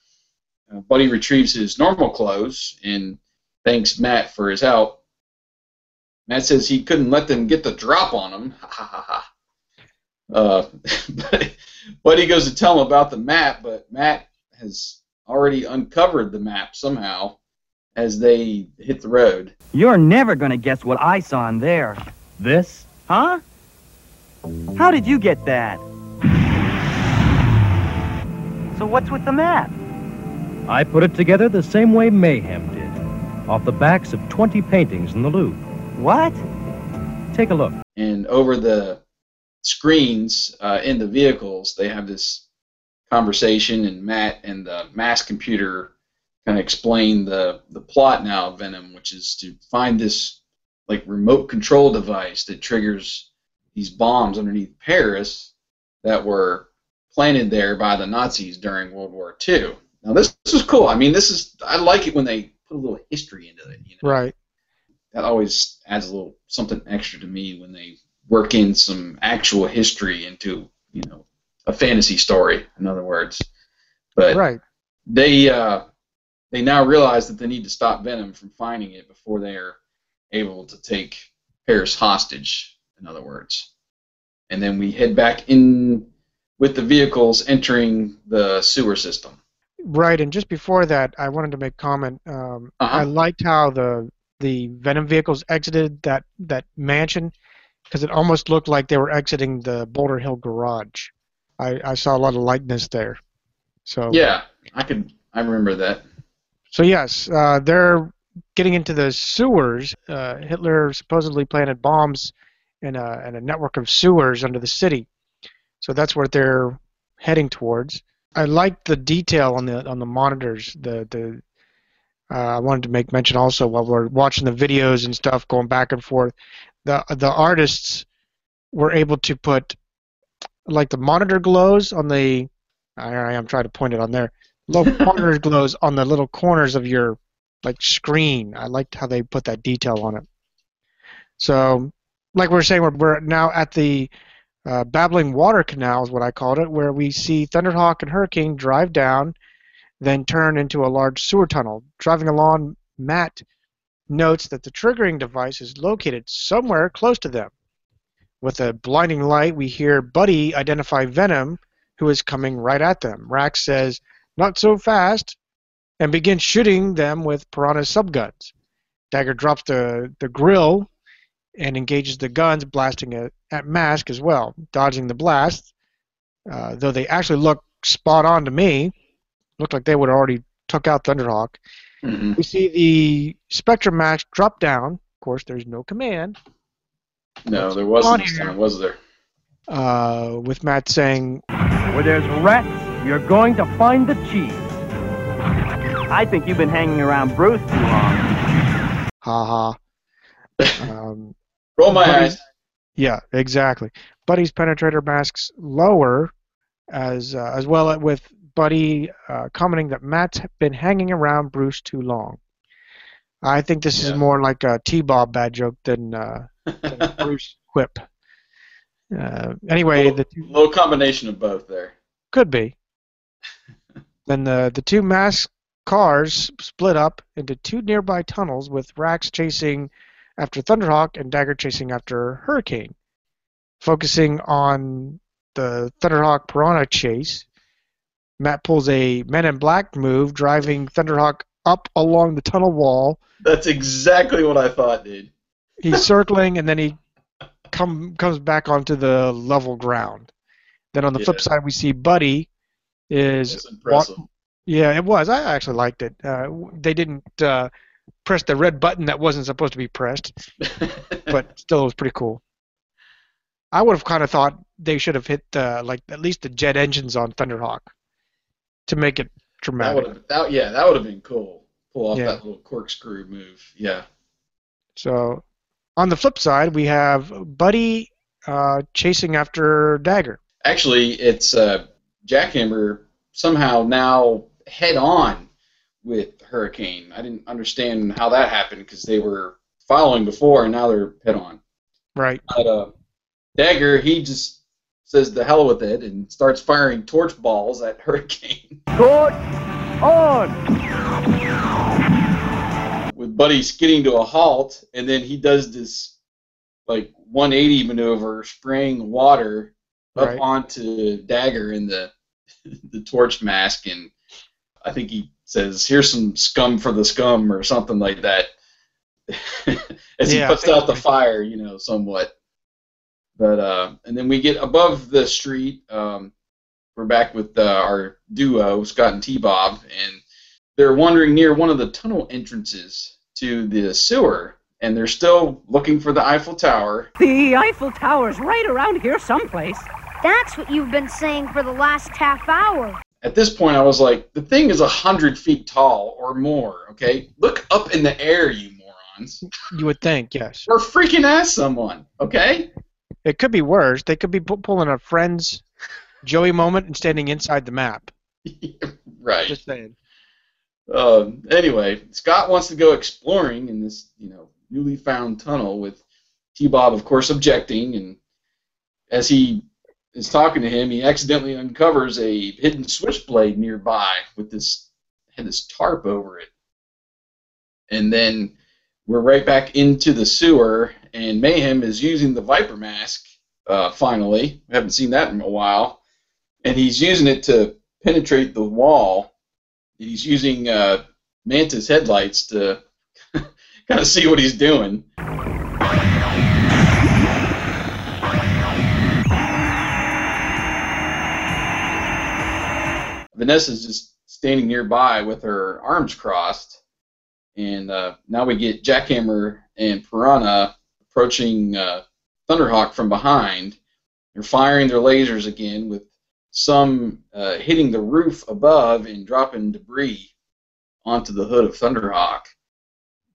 Uh, Buddy retrieves his normal clothes and thanks Matt for his help. Matt says he couldn't let them get the drop on him. Ha ha ha. Uh, but *laughs* Buddy goes to tell him about the map, but Matt has already uncovered the map somehow as they hit the road. You're never gonna guess what I saw in there. This? Huh? How did you get that? So what's with the map? I put it together the same way Mayhem did, off the backs of 20 paintings in the Louvre. What? Take a look. and over the screens uh, in the vehicles, they have this conversation, and Matt and the mass computer kind of explain the the plot now of Venom, which is to find this like remote control device that triggers these bombs underneath Paris that were planted there by the Nazis during World War II. Now this, this is cool. I mean, this is I like it when they put a little history into it. You know? Right. that always adds a little something extra to me when they work in some actual history into you know a fantasy story in other words but Right. they uh, they now realize that they need to stop venom from finding it before they are able to take paris hostage in other words and then we head back in with the vehicles entering the sewer system Right, and just before that, I wanted to make comment. Um, Uh-huh. I liked how the the Venom vehicles exited that that mansion because it almost looked like they were exiting the Boulder Hill garage. I, I saw a lot of likeness there. So yeah i could i remember that So yes, uh, they're getting into the sewers. Uh, Hitler supposedly planted bombs in a, in a network of sewers under the city. So that's where they're heading towards. I like the detail on the on the monitors. The the uh, I wanted to make mention also while we're watching the videos and stuff going back and forth. The the artists were able to put like the monitor glows on the. I, am trying to point it on there little *laughs* monitor glows on the little corners of your like screen. I liked how they put that detail on it. So, like we are saying, we're, we're now at the uh, babbling water canal, is what I called it, where we see Thunderhawk and Hurricane drive down, then turn into a large sewer tunnel. Driving along, Matt notes that the triggering device is located somewhere close to them. With a blinding light, we hear Buddy identify Venom, who is coming right at them. Rax says, not so fast, and begins shooting them with Piranha's subguns. Dagger drops the, the grill and engages the guns, blasting at, at Mask as well, dodging the blast. Uh, though they actually look spot on to me, looked like they would have already took out Thunderhawk. Mhm. We see the Spectrum Mask drop down. Of course, there's no command. no there wasn't this here. time was there Uh, with Matt saying, Where there's rats, you're going to find the cheese. I think you've been hanging around Bruce too long. "Ha ha." *laughs* Um, roll my Buddy- eyes Yeah, exactly. Buddy's penetrator masks lower, as uh, as well with Buddy uh, commenting that Matt's been hanging around Bruce too long. I think this Yeah. is more like a T-Bob bad joke than, uh, than *laughs* Bruce quip. Uh, anyway, little, the two, little combination of both there could be. *laughs* then the the two masked cars split up into two nearby tunnels, with Rax chasing after Thunderhawk and Dagger chasing after Hurricane. Focusing on the Thunderhawk Piranha chase, Matt pulls a Men in Black move, driving Thunderhawk up along the tunnel wall. That's exactly what I thought, dude. He's circling, and then he come comes back onto the level ground. Then on the flip side, we see Buddy is impressive. yeah, it was. I actually liked it. Uh, they didn't uh, pressed the red button that wasn't supposed to be pressed, *laughs* but still it was pretty cool. I would have kind of thought they should have hit the like at least the jet engines on Thunderhawk to make it That dramatic. would have, that, yeah, that would have been cool. Pull off Yeah. that little corkscrew move. Yeah. So, on the flip side, we have Buddy uh, chasing after Dagger. Actually, it's uh, Jackhammer somehow now head on with Hurricane. I didn't understand how that happened because they were following before and now they're head on. Right. But uh, Dagger, he just says the hell with it and starts firing torch balls at *laughs* Hurricane. Torch on! with Buddy skidding to a halt, and then he does this like 180 maneuver, spraying water up Right. onto Dagger in the *laughs* the torch mask, and I think he says, "Here's some scum for the scum" or something like that, *laughs* as he puts out the fire, you know, somewhat. But uh, and then we get above the street. Um, we're back with uh, our duo, Scott and T Bob, and they're wandering near one of the tunnel entrances to the sewer, and they're still looking for the Eiffel Tower. The Eiffel Tower's right around here someplace. That's what you've been saying for the last half hour. At this point, I was like, the thing is a hundred feet tall or more. Okay, look up in the air, you morons. You would think, yes. We're freaking at someone. Okay. It could be worse. They could be pu- pulling a Friends Joey moment and standing inside the map. *laughs* Right. Just saying. Um, anyway, Scott wants to go exploring in this, you know, newly found tunnel with T-Bob, of course, objecting. And as he is talking to him, he accidentally uncovers a hidden switchblade nearby with this had this tarp over it. And then we're right back into the sewer, and Mayhem is using the Viper mask. Uh, finally, we haven't seen that in a while, and he's using it to penetrate the wall he's using uh, Manta's headlights to *laughs* kind of see what he's doing. Vanessa's just standing nearby with her arms crossed, and uh, now we get Jackhammer and Piranha approaching uh, Thunderhawk from behind. They're firing their lasers again with some uh, hitting the roof above and dropping debris onto the hood of Thunderhawk.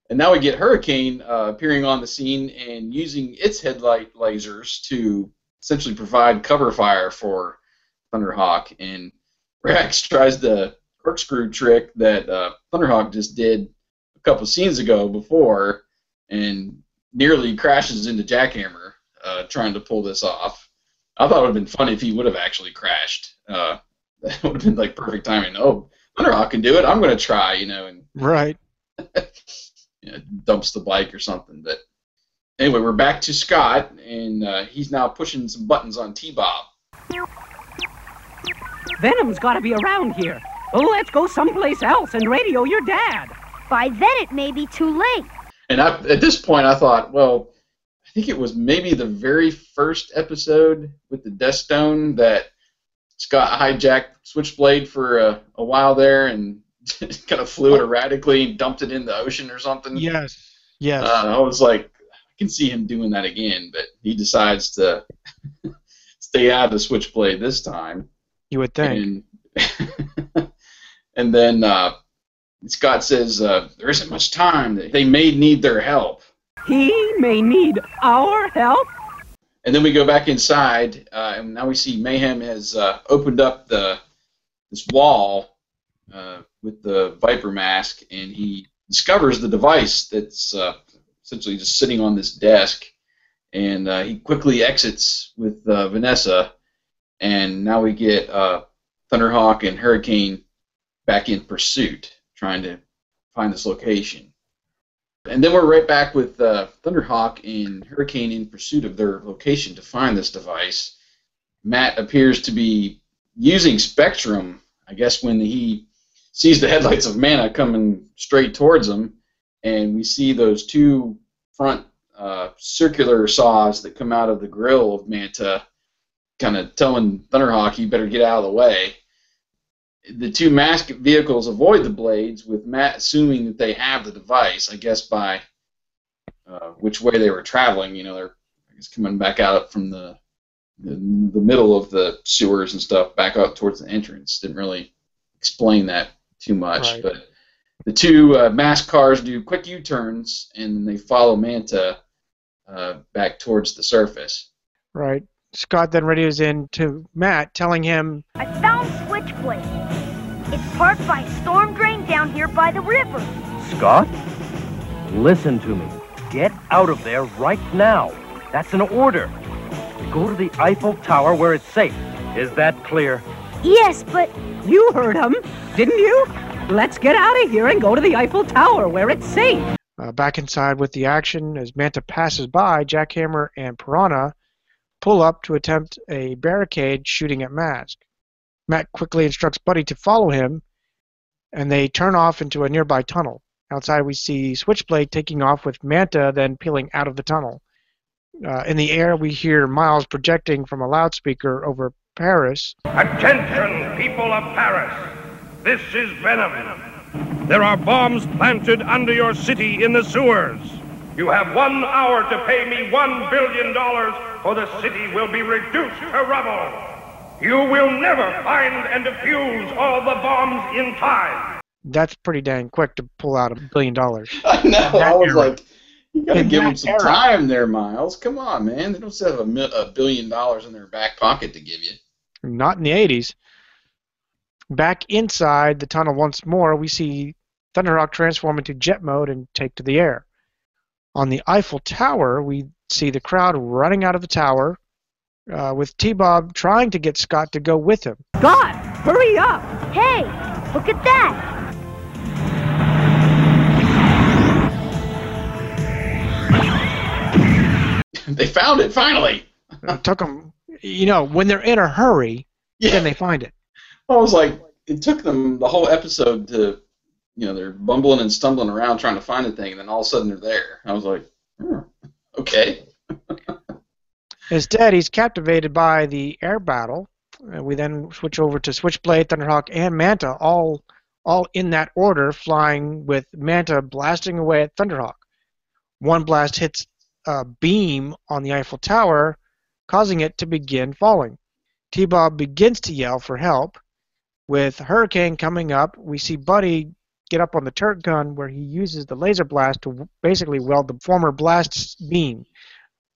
And now we get Hurricane uh, appearing on the scene and using its headlight lasers to essentially provide cover fire for Thunderhawk. And Rax tries the corkscrew trick that uh, Thunderhawk just did a couple scenes ago before and nearly crashes into Jackhammer uh, trying to pull this off. I thought it would have been funny if he would have actually crashed. Uh, *laughs* that would have been like perfect timing. Oh, Thunderhawk can do it. I'm going to try, you know, and Right. *laughs* you know, dumps the bike or something. But anyway, we're back to Scott, and uh, he's now pushing some buttons on T-Bob. Venom's got to be around here. Oh, let's go someplace else and radio your dad. By then it may be too late. And I, at this point, I thought, well, I think it was maybe the very first episode with the Death Stone that Scott hijacked Switchblade for a, a while there and *laughs* kind of flew it erratically and dumped it in the ocean or something. Yes. Yes. Uh, I was like, I can see him doing that again, but he decides to *laughs* stay out of the Switchblade this time. You would think. And, *laughs* and then uh, Scott says uh, there isn't much time. They may need their help. He may need our help. And then we go back inside, uh, and now we see Mayhem has uh, opened up the this wall uh, with the Viper mask, and he discovers the device that's uh, essentially just sitting on this desk. And uh, he quickly exits with uh, Vanessa, and now we get uh, Thunderhawk and Hurricane back in pursuit, trying to find this location. And then we're right back with uh, Thunderhawk and Hurricane in pursuit of their location to find this device. Matt appears to be using Spectrum, I guess, when he sees the headlights of Manta coming straight towards him, and we see those two front uh, circular saws that come out of the grill of Manta, kind of telling Thunderhawk he better get out of the way. the two masked vehicles avoid the blades, with Matt assuming that they have the device. I guess by uh, which way they were traveling. You know, they're I guess coming back out from the, the the middle of the sewers and stuff, back up towards the entrance. Didn't really explain that too much, Right. but the two uh, masked cars do quick U-turns and they follow Manta uh, back towards the surface. Right. Scott then radios in to Matt, telling him, I found Switchblade. It's parked by a storm drain down here by the river. Scott? Listen to me. Get out of there right now. That's an order. Go to the Eiffel Tower where it's safe. Is that clear? Yes, but You heard him, didn't you? Let's get out of here and go to the Eiffel Tower where it's safe. uh, back inside with the action as Manta passes by, Jackhammer and Piranha pull up to attempt a barricade shooting at Mask. Matt quickly instructs Buddy to follow him, and they turn off into a nearby tunnel. Outside, we see Switchblade taking off with Manta then peeling out of the tunnel. Uh, in the air, we hear Miles projecting from a loudspeaker over Paris. Attention, people of Paris. This is Venom. There are bombs planted under your city in the sewers. You have one hour to pay me one billion dollars, or the city will be reduced to rubble. You will never find and defuse all the bombs in time. That's pretty dang quick to pull out a billion dollars. *laughs* I know. I was like, you gotta In give that them some era. time there, Miles. Come on, man. They don't still have a, mil- a billion dollars in their back pocket to give you. Not in the 80s. Back inside the tunnel once more, we see Thunderhawk transform into jet mode and take to the air. On the Eiffel Tower, we see the crowd running out of the tower, uh, with T-Bob trying to get Scott to go with him. Scott, hurry up! hey, look at that. they found it finally. It took them, you know, when they're in a hurry, Yeah. then they find it. I was like, it took them the whole episode to, you know, they're bumbling and stumbling around trying to find a thing, and then all of a sudden they're there. I was like, hmm, okay. *laughs* Instead, he's captivated by the air battle. We then switch over to Switchblade, Thunderhawk, and Manta, all all in that order, flying with Manta blasting away at Thunderhawk. One blast hits a beam on the Eiffel Tower, causing it to begin falling. T-Bob begins to yell for help. With Hurricane coming up, we see Buddy get up on the turret gun where he uses the laser blast to basically weld the former blast's beam.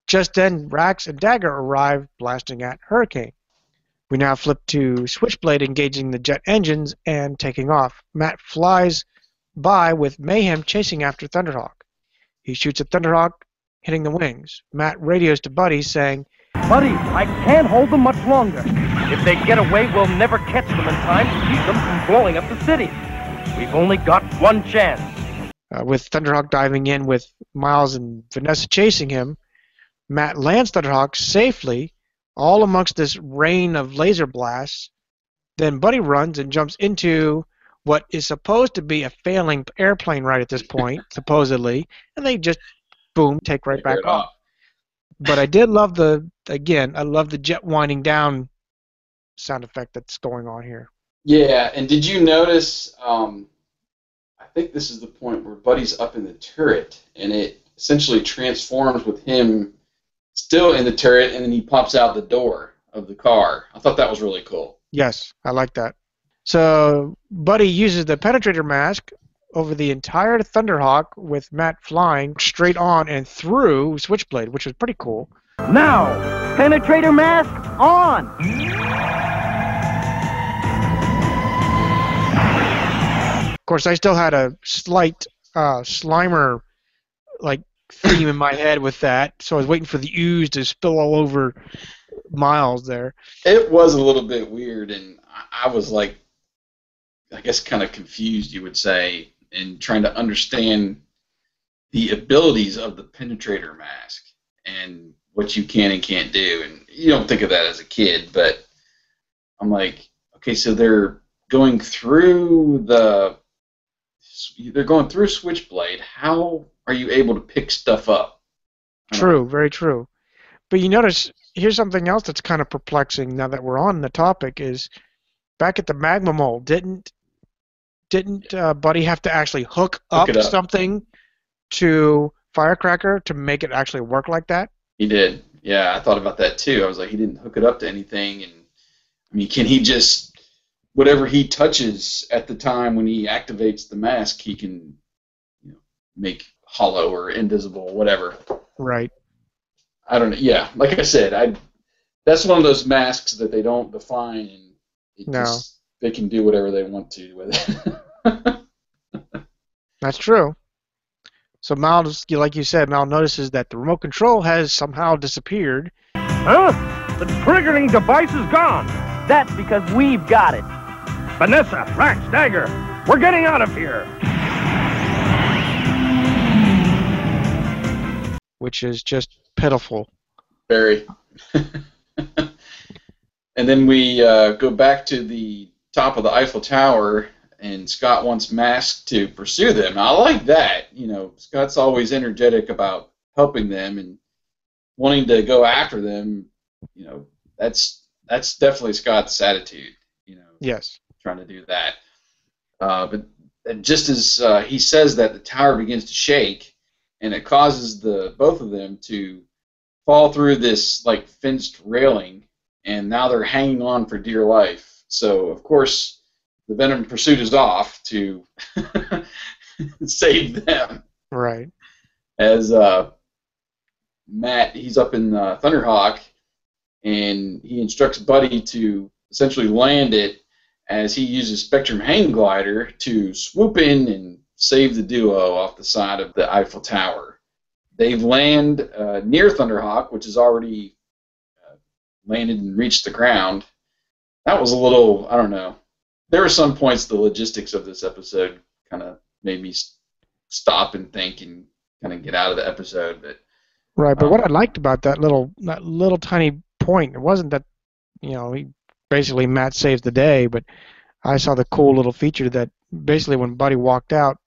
Just then, Rax and Dagger arrive, blasting at Hurricane. We now flip to Switchblade engaging the jet engines and taking off. Matt flies by with Mayhem chasing after Thunderhawk. He shoots at Thunderhawk, hitting the wings. Matt radios to Buddy saying, Buddy, I can't hold them much longer. If they get away, we'll never catch them in time to keep them from blowing up the city. We've only got one chance. uh, with Thunderhawk diving in with Miles and Vanessa chasing him. Matt lands Thunderhawk safely, all amongst this rain of laser blasts. Then Buddy runs and jumps into what is supposed to be a failing airplane right at this *laughs* point, supposedly, and they just boom take right back Right off. But I did love the again, I love the jet winding down sound effect that's going on here. Yeah, and did you notice? Um, I think this is the point where Buddy's up in the turret, and it essentially transforms with him still in the turret, and then he pops out the door of the car. I thought that was really cool. Yes, I like that. So Buddy uses the penetrator mask over the entire Thunderhawk with Matt flying straight on and through Switchblade, which was pretty cool. Now, penetrator mask on. Of course, I still had a slight uh, Slimer like theme in my head with that, so I was waiting for the ooze to spill all over Miles there. It was a little bit weird, and I- was like, I guess, kind of confused, you would say, in trying to understand the abilities of the penetrator mask and what you can and can't do. And you don't think of that as a kid, but I'm like, okay, so they're going through the, they're going through Switchblade. How are you able to pick stuff up? True, very true. But you notice here's something else that's kind of perplexing now that we're on the topic is back at the magma mole, didn't didn't uh, Buddy have to actually hook, Hook up, up. something to Firecracker to make it actually work like that? He did. Yeah, I thought about that too. I was like, he didn't hook it up to anything, and I mean, can he just whatever he touches at the time when he activates the mask, he can you know, make hollow or invisible, whatever. Right. I don't know. Yeah, like I said, I that's one of those masks that they don't define, and it No. just, they can do whatever they want to with it. *laughs* That's true. So Mal, like you said, Mal notices that the remote control has somehow disappeared. Huh? The triggering device is gone. That's because we've got it. Vanessa, Rax, Dagger, we're getting out of here. which is just pitiful. Very. *laughs* and then we uh, go back to the top of the Eiffel Tower, and Scott wants Mask to pursue them. I like that. You know, Scott's always energetic about helping them and wanting to go after them. You know, that's that's definitely Scott's attitude. You know, Yes. Trying to do that. Uh, but just as uh, he says that, the tower begins to shake, and it causes the both of them to fall through this like fenced railing, and now they're hanging on for dear life. So of course, the Venom pursuit is off to *laughs* save them Right. as uh, Matt he's up in uh, Thunderhawk, and he instructs Buddy to essentially land it as he uses Spectrum Hang Glider to swoop in and save the duo off the side of the Eiffel Tower. They land uh, near Thunderhawk, which has already uh, landed and reached the ground. That was a little, I don't know. There were some points the logistics of this episode kind of made me stop and think and kind of get out of the episode. But Right. But Um, what I liked about that little that little tiny point, it wasn't that you know, he basically Matt saves the day, but I saw the cool little feature that basically when Buddy walked out,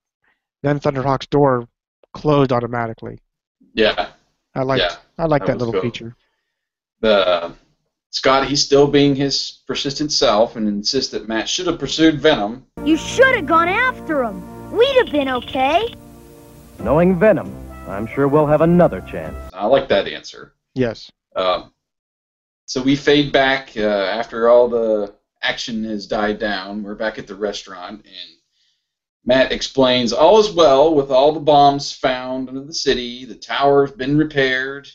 then Thunderhawk's door closed automatically. yeah, I like Yeah, I liked that that, little cool. feature. the Scott he's still being his persistent self and insists that Matt should have pursued Venom. You should have gone after him. We'd have been okay. Knowing Venom, I'm sure we'll have another chance. I like that answer. Yes. Um, so we fade back uh, after all the action has died down. We're back at the restaurant, and Matt explains all is well with all the bombs found under the city. The tower has been repaired,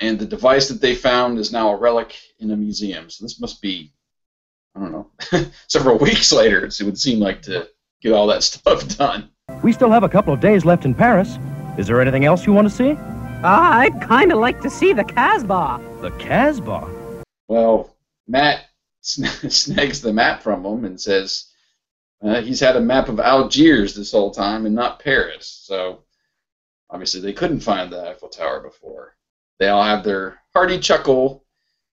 and the device that they found is now a relic in a museum. So this must be, I don't know, *laughs* several weeks later. It would seem like to get all that *laughs* stuff done. We still have a couple of days left in Paris. Is there anything else you want to see? Ah, I'd kind of like to see the Casbah. The Casbah. Well, Matt *laughs* snags the map from him and says uh, he's had a map of Algiers this whole time and not Paris. So obviously they couldn't find the Eiffel Tower before. They all have their hearty chuckle.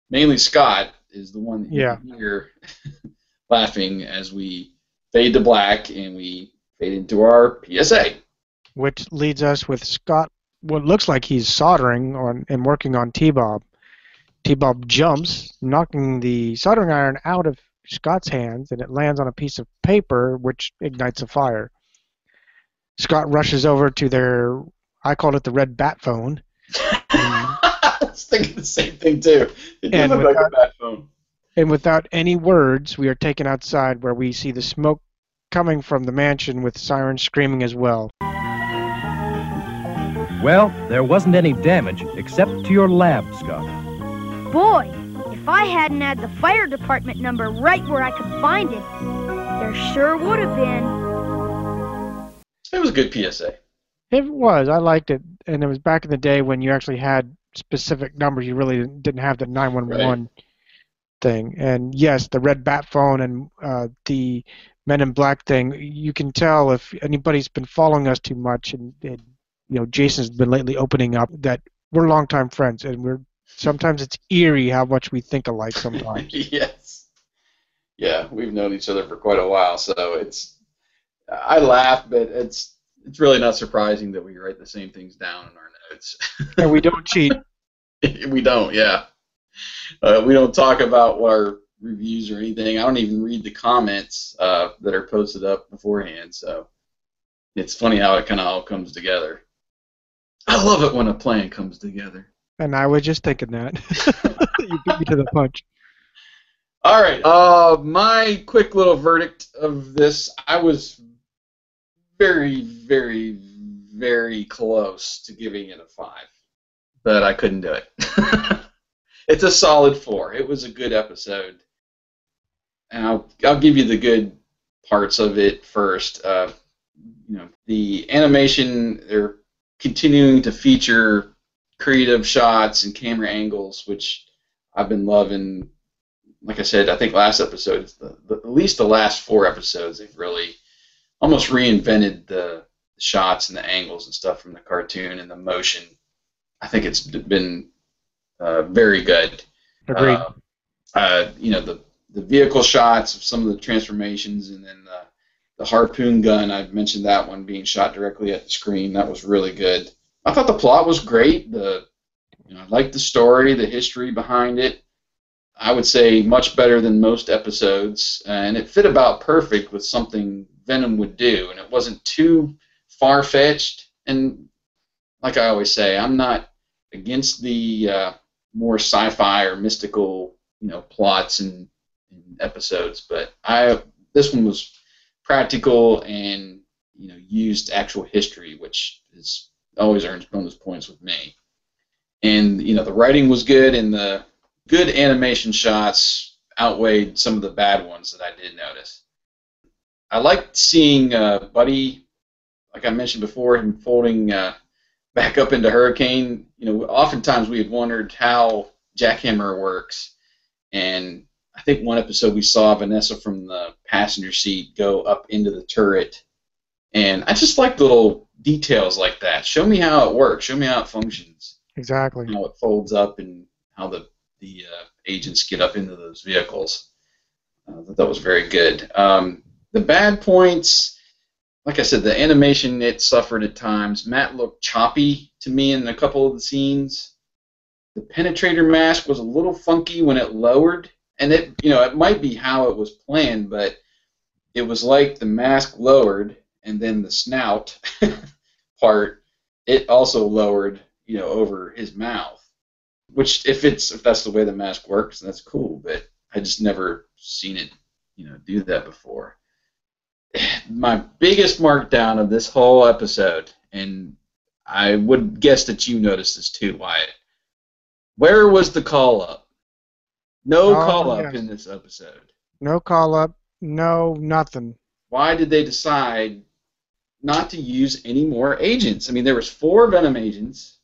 Mainly Scott is the one that Yeah. hear *laughs* laughing as we fade to black and we fade into our PSA. Which leads us with Scott what looks like he's soldering on and working on T Bob. T Bob jumps, knocking the soldering iron out of Scott's hands, and it lands on a piece of paper, which ignites a fire. Scott rushes over to their, I called it the red bat phone. *laughs* I was thinking the same thing too. It And look like a bat phone. And without any words, we are taken outside where we see the smoke coming from the mansion with sirens screaming as well. Well, there wasn't any damage except to your lab, Scott. Boy, if I hadn't had the fire department number right where I could find it, there sure would have been. It was a good PSA. It was. I liked it, and it was back in the day when you actually had specific numbers. You really didn't have the 911 thing. And yes, the red bat phone and uh, the Men in Black thing. You can tell if anybody's been following us too much, and, and you know Jason's been lately opening up that we're longtime friends, and we're sometimes it's eerie how much we think alike sometimes. *laughs* yes. Yeah, we've known each other for quite a while, so it's. I laugh, but it's it's really not surprising that we write the same things down in our notes. and we don't cheat. *laughs* we don't, yeah. Uh, we don't talk about our reviews or anything. I don't even read the comments uh, that are posted up beforehand. So it's funny how it kind of all comes together. I love it when a plan comes together. And I was just thinking that. *laughs* you beat me to the punch. All right. Uh, my quick little verdict of this: I was very, very, very close to giving it a five, but I couldn't do it. *laughs* it's a solid four. It was a good episode, and I'll I'll give you the good parts of it first. Uh, you know, the animation they're continuing to feature creative shots and camera angles, which I've been loving. Like I said, I think last episode, the, the, at least the last four episodes, they've really almost reinvented the shots and the angles and stuff from the cartoon and the motion. I think it's been uh, very good. Agreed. Uh, uh, you know the the vehicle shots of some of the transformations, and then the, the harpoon gun. I've mentioned that one being shot directly at the screen. That was really good. I thought the plot was great. The you know, I liked the story, the history behind it. I would say much better than most episodes, and it fit about perfect with something Venom would do, and it wasn't too far fetched. And like I always say, I'm not against the uh, more sci-fi or mystical, you know, plots and, and episodes, but I this one was practical and you know used actual history, which is always earns bonus points with me. And you know the writing was good, and the good animation shots outweighed some of the bad ones that I did notice. I liked seeing uh, Buddy, like I mentioned before, him folding uh, back up into Hurricane. You know, oftentimes we had wondered how Jackhammer works, and I think one episode we saw Vanessa from the passenger seat go up into the turret, and I just like the little details like that. Show me how it works. Show me how it functions. Exactly. How it folds up and how the the uh, agents get up into those vehicles. Uh, that was very good. Um, the bad points, like I said, the animation it suffered at times. Matt looked choppy to me in a couple of the scenes. The penetrator mask was a little funky when it lowered, and it you know it might be how it was planned, but it was like the mask lowered and then the snout *laughs* part it also lowered you know over his mouth which if it's if that's the way the mask works that's cool but i just never seen it you know do that before *sighs* my biggest markdown of this whole episode and i would guess that you noticed this too wyatt where was the call up no Oh, call up yes. in this episode No call up. No nothing. why did they decide not to use any more agents? I mean, there was four Venom agents,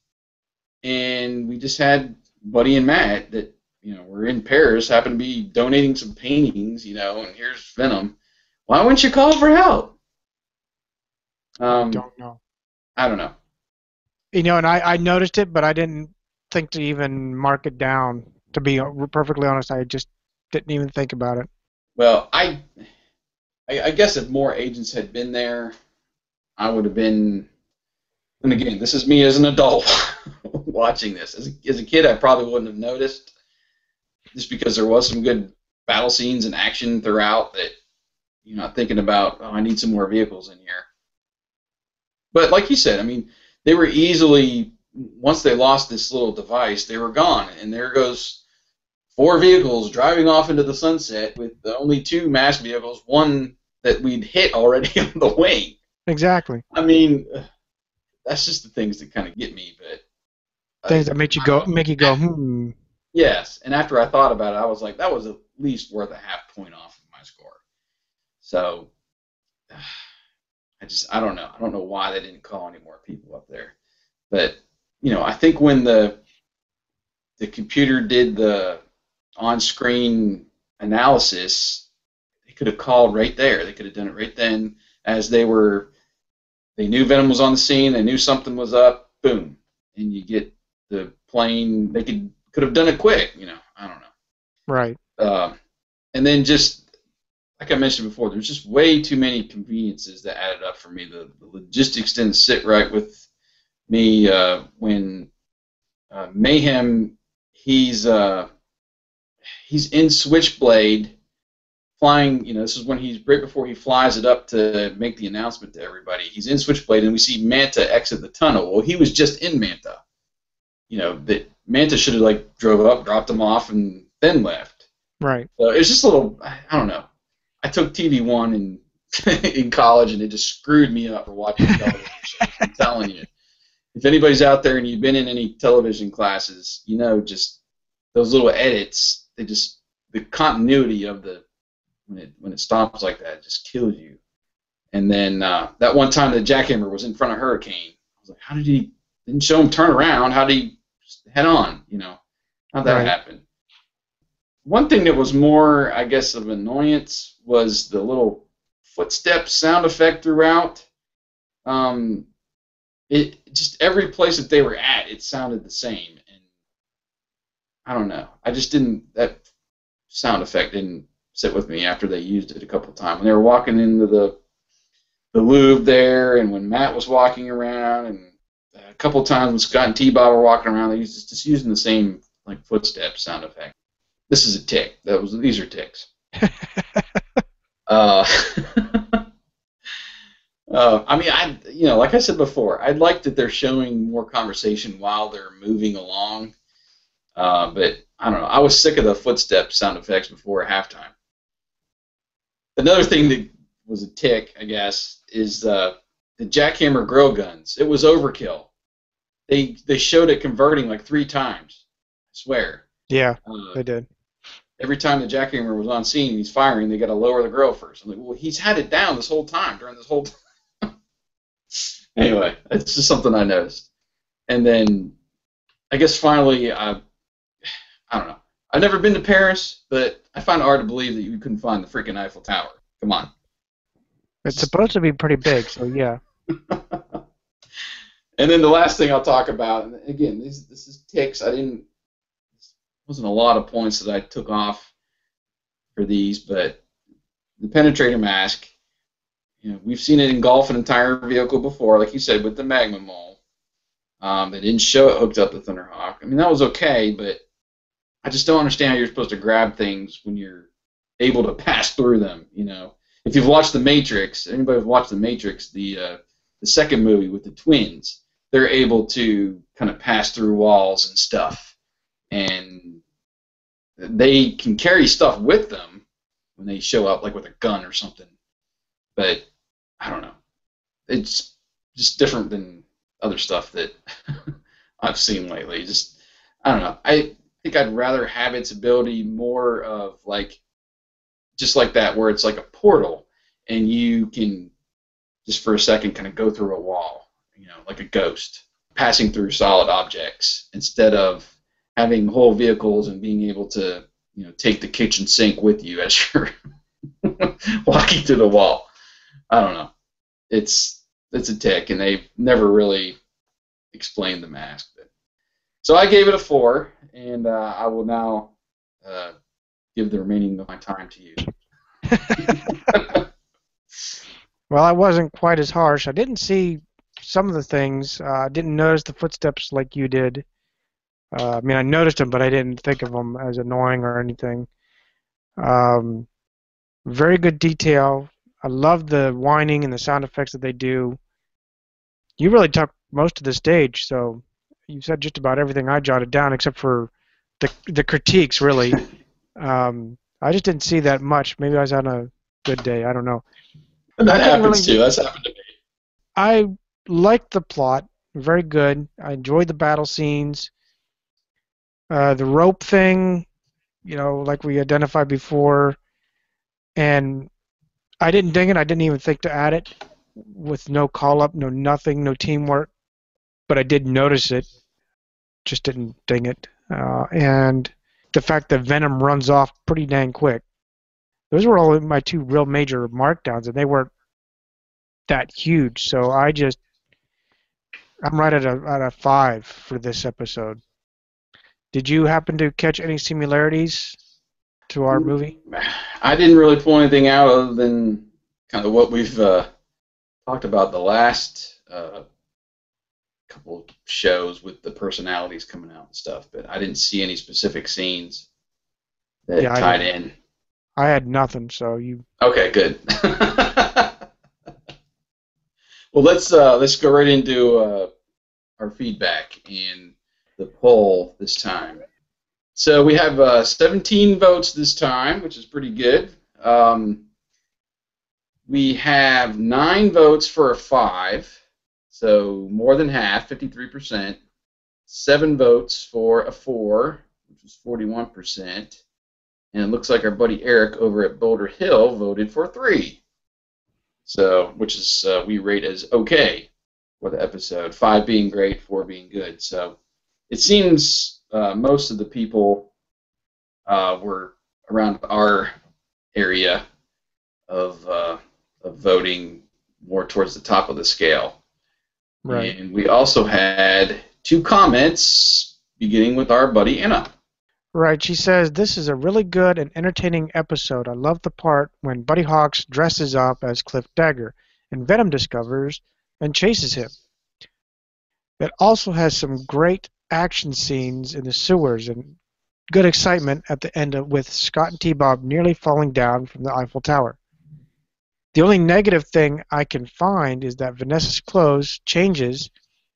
and we just had Buddy and Matt that you know were in Paris, happened to be donating some paintings, you know, and here's Venom. Why wouldn't you call for help? Um, Don't know. I don't know. You know, and I, I noticed it, but I didn't think to even mark it down. To be perfectly honest, I just didn't even think about it. Well, I, I, I guess if more agents had been there, I would have been. And again, this is me as an adult *laughs* watching this. As a, as a kid, I probably wouldn't have noticed, just because there was some good battle scenes and action throughout. That you're not thinking about. Oh, I need some more vehicles in here. But like you said, I mean, they were easily once they lost this little device, they were gone, and there goes four vehicles driving off into the sunset with only two Mask vehicles, one that we'd hit already *laughs* on the wing. Exactly. I mean, that's just the things that kind of get me. But Things that make you go, make you go, *laughs* hmm. yes, and after I thought about it, I was like, that was at least worth a half point off of my score. So *sighs* I just I don't know. I don't know why they didn't call any more people up there. But you know, I think when the the computer did the on-screen analysis, they could have called right there. They could have done it right then as they were. They knew Venom was on the scene. They knew something was up. Boom, and you get the plane. They could could have done it quick. You know, I don't know. Right. Uh, and then just like I mentioned before, there's just way too many conveniences that added up for me. The, the logistics didn't sit right with me uh, when uh, Mayhem. He's uh, he's in Switchblade, flying. You know, this is when he's right before he flies it up to make the announcement to everybody. He's in Switchblade, and we see Manta exit the tunnel. Well, he was just in Manta. You know, that Manta should have like drove up, dropped him off, and then left. Right. So it's just a little. I don't know. I took TV one in *laughs* in college, and it just screwed me up for watching *laughs* television. I'm telling you. If anybody's out there and you've been in any television classes, you know just those little edits. They just the continuity of the when it when it stops like that it just kills you. And then uh, that one time the jackhammer was in front of Hurricane, I was like, how did he didn't show him turn around? How did he head on? You know, how that Right. happen? One thing that was more, I guess, of annoyance was the little footstep sound effect throughout. Um, it just every place that they were at, it sounded the same, and I don't know. I just didn't that sound effect didn't sit with me after they used it a couple of times. When they were walking into the the Louvre there, and when Matt was walking around, and a couple of times when Scott and T-Bob were walking around, they used just using the same like footstep sound effect. This is a tick. That was these are ticks. *laughs* uh, *laughs* uh, I mean, I you know, like I said before, I'd like that they're showing more conversation while they're moving along. Uh, but I don't know. I was sick of the footstep sound effects before halftime. Another thing that was a tick, I guess, is uh, the jackhammer grill guns. It was overkill. They they showed it converting like three times. I swear. Yeah, Uh, they did. every time the jackhammer was on scene he's firing, they got to lower the grill first. I'm like, well, he's had it down this whole time during this whole. *laughs* Time. anyway, it's just something I noticed. And then, I guess finally, I, I don't know. I've never been to Paris, but I find it hard to believe that you couldn't find the freaking Eiffel Tower. Come on. It's supposed to be pretty big, so yeah. *laughs* And then the last thing I'll talk about, and again, this this is ticks. I didn't wasn't a lot of points that I took off for these, but the penetrator mask. You know, we've seen it engulf an entire vehicle before, like you said, with the magma mole. Um, they didn't show it hooked up to Thunderhawk. I mean, that was okay, but I just don't understand how you're supposed to grab things when you're able to pass through them. You know, if you've watched The Matrix, anybody who's watched The Matrix, the uh, the second movie with the twins, they're able to kind of pass through walls and stuff, and they can carry stuff with them when they show up, like with a gun or something. But I don't know. It's just different than other stuff that *laughs* I've seen lately. Just I don't know. I think I'd rather have its ability more of like just like that, where it's like a portal, and you can just for a second kind of go through a wall, you know, like a ghost passing through solid objects instead of having whole vehicles and being able to, you know, take the kitchen sink with you as *laughs* you're *laughs* walking through the wall. I don't know. It's it's a tick, and they've never really explained the mask. So I gave it a four, and uh, I will now uh, give the remaining of my time to you. *laughs* Well, I wasn't quite as harsh. I didn't see some of the things. Uh, I didn't notice the footsteps like you did. Uh, I mean, I noticed them, but I didn't think of them as annoying or anything. Um, very good detail. I love the whining and the sound effects that they do. You really took most of the stage, so you said just about everything I jotted down, except for the the critiques. Really, *laughs* um, I just didn't see that much. Maybe I was on a good day. I don't know. And that happens really- too. That's happened to me. I liked the plot. Very good. I enjoyed the battle scenes. Uh, the rope thing, you know, like we identified before, and I didn't ding it. I didn't even think to add it with no call up, no nothing, no teamwork. But I did notice it. Just didn't ding it. Uh, and the fact that Venom runs off pretty dang quick. Those were all my two real major markdowns, and they weren't that huge. So I just I'm right at a at a five for this episode. Did you happen to catch any similarities to our movie? *sighs* I didn't really pull anything out other than kind of what we've uh, talked about the last uh, couple shows with the personalities coming out and stuff. But I didn't see any specific scenes that Yeah, tied didn't. in. I had nothing, so you. Okay, good. *laughs* well, let's uh, let's go right into uh, our feedback and the poll this time. So we have uh, 17 votes this time, which is pretty good. Um, we have nine votes for a five, so more than half, 53%. Seven votes for a four, which was 41%. And it looks like our buddy Eric over at Boulder Hill voted for three. So, which is uh, we rate as okay for the episode. Five being great, four being good. So, it seems uh, most of the people uh, were around our area of uh, of voting more towards the top of the scale. Right. And we also had two comments, beginning with our buddy Anna. Right. She says this is a really good and entertaining episode. I love the part when Buddy Hawks dresses up as Cliff Dagger and Venom discovers and chases him. It also has some great action scenes in the sewers and good excitement at the end of, with Scott and T-Bob nearly falling down from the Eiffel Tower. The only negative thing I can find is that Vanessa's clothes changes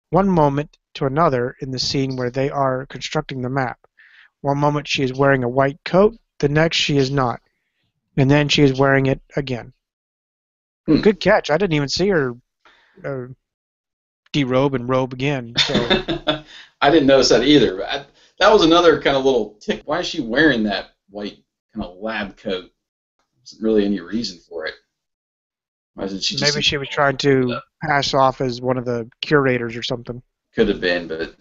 one moment to another in the scene where they are constructing the map. One moment she is wearing a white coat, the next she is not. And then she is wearing it again. Hmm. Good catch. I didn't even see her uh, derobe and robe again. So *laughs* I didn't notice that either. I, that was another kind of little tick. Why is she wearing that white kind of lab coat? Wasn't really any reason for it. She maybe she was trying to pass off as one of the curators or something. could have been, but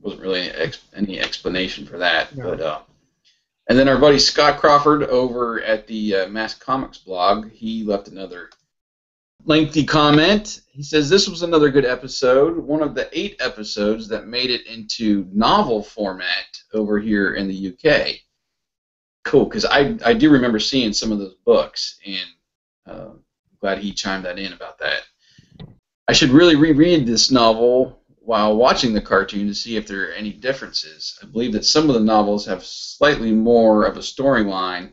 wasn't really any explanation for that. No. But uh, and then our buddy Scott Crawford over at the uh, Mask Comics blog, he left another lengthy comment. He says this was another good episode, one of the eight episodes that made it into novel format over here in the UK. Cool, because I I do remember seeing some of those books, and uh, glad he chimed that in about that. I should really reread this novel while watching the cartoon to see if there are any differences. I believe that some of the novels have slightly more of a storyline.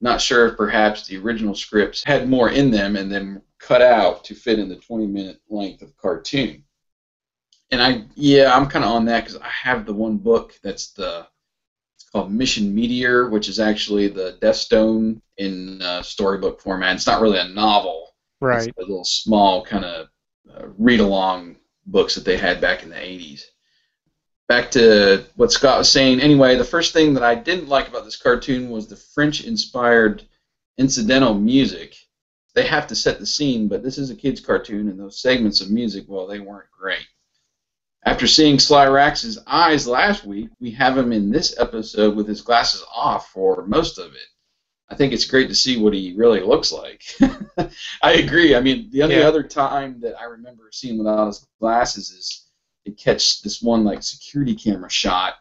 Not sure if perhaps the original scripts had more in them and then cut out to fit in the 20 minute length of cartoon. And I, yeah, I'm kind of on that because I have the one book that's the, it's called Mission Meteor, which is actually the Death Stone in uh, storybook format. It's not really a novel. Right. It's a little small kind of uh, read along books that they had back in the 80s. Back to what Scott was saying. Anyway, the first thing that I didn't like about this cartoon was the French inspired incidental music. They have to set the scene, but this is a kid's cartoon, and those segments of music, well, they weren't great. After seeing Sly Rax's eyes last week, we have him in this episode with his glasses off for most of it. I think it's great to see what he really looks like. *laughs* I agree. I mean, the only Yeah. other time that I remember seeing without his glasses is to catch this one like security camera shot.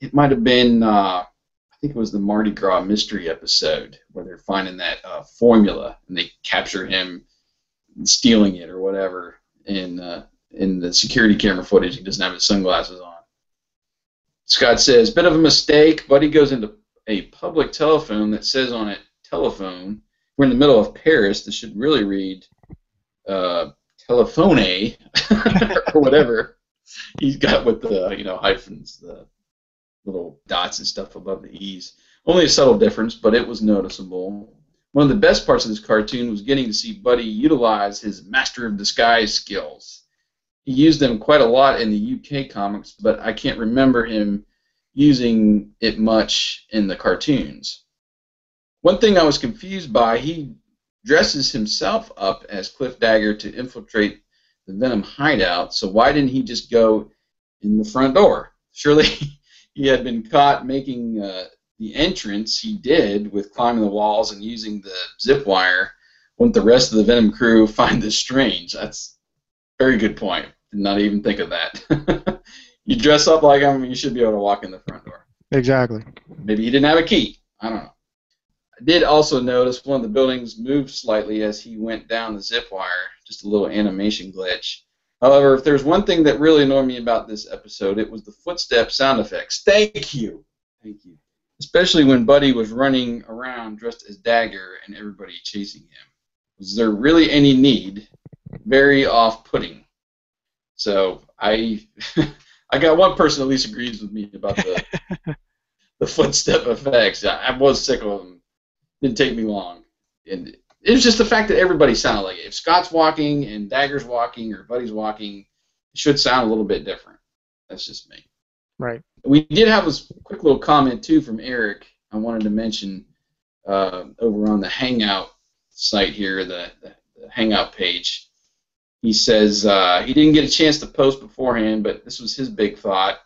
It might have been, uh, I think it was the Mardi Gras mystery episode where they're finding that uh, formula and they capture him stealing it or whatever. In uh, in the security camera footage, he doesn't have his sunglasses on. Scott says, bit of a mistake. Buddy goes into a public telephone that says on it telephone. We're in the middle of Paris. This should really read uh, telephone *laughs* or whatever he's got with the you know hyphens, the little dots and stuff above the e's. Only a subtle difference, but it was noticeable. One of the best parts of this cartoon was getting to see Buddy utilize his master of disguise skills. He used them quite a lot in the UK comics, but I can't remember him using it much in the cartoons. One thing I was confused by, he dresses himself up as Cliff Dagger to infiltrate the Venom hideout, so why didn't he just go in the front door? Surely *laughs* he had been caught making uh, the entrance he did with climbing the walls and using the zip wire. Wouldn't the rest of the Venom crew *laughs* find this strange? That's a very good point. Did not even think of that. *laughs* you dress up like him, you should be able to walk in the front door. Exactly. Maybe he didn't have a key. I don't know. I did also notice one of the buildings moved slightly as he went down the zip wire, just a little animation glitch. However, if there's one thing that really annoyed me about this episode, it was the footstep sound effects. Thank you. Thank you. especially when Buddy was running around dressed as Dagger and everybody chasing him. Was there really any need? Very off-putting. So I, *laughs* I got one person at least agrees with me about the *laughs* the footstep effects. I, I was sick of them. Didn't take me long, and it was just the fact that everybody sounded like it. If Scott's walking and Dagger's walking or Buddy's walking, it should sound a little bit different. That's just me. Right. We did have a quick little comment too from Eric. I wanted to mention uh, over on the Hangout site here, the, the, the Hangout page. He says uh, he didn't get a chance to post beforehand, but this was his big thought.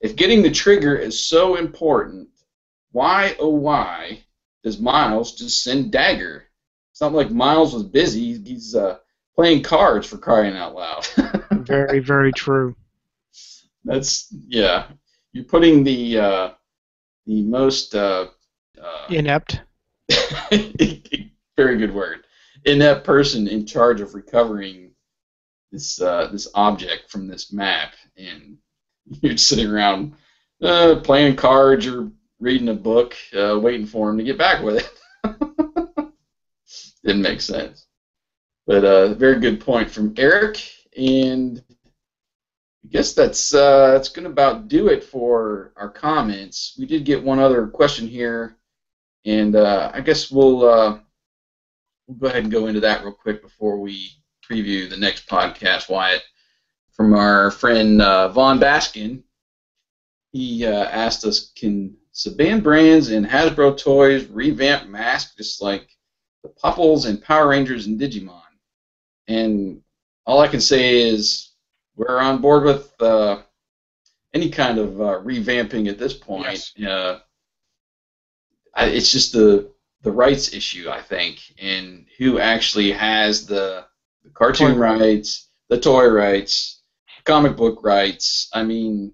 If getting the trigger is so important, why oh why does Miles just send Dagger? It's not like Miles was busy. He's uh, playing cards for crying out loud. *laughs* very, very true. That's yeah. You're putting the uh, the most uh, uh, inept. *laughs* very good word. Inept person in charge of recovering this uh, this object from this map, and *laughs* you're sitting around uh, playing cards or reading a book, uh, waiting for him to get back with it. *laughs* Didn't make sense. But uh, very good point from Eric, and I guess that's uh, that's going to about do it for our comments. We did get one other question here, and uh, I guess we'll uh, we'll go ahead and go into that real quick before we preview the next podcast. Wyatt, from our friend uh, Vaughn Baskin, he uh, asked us, "Can Saban Brands and Hasbro toys revamp masks just like the Popples and Power Rangers and Digimon?" And all I can say is we're on board with uh, any kind of uh, revamping at this point. Yes. Uh, I, it's just the the rights issue, I think, and who actually has the, the cartoon rights, the toy rights, comic book rights. I mean,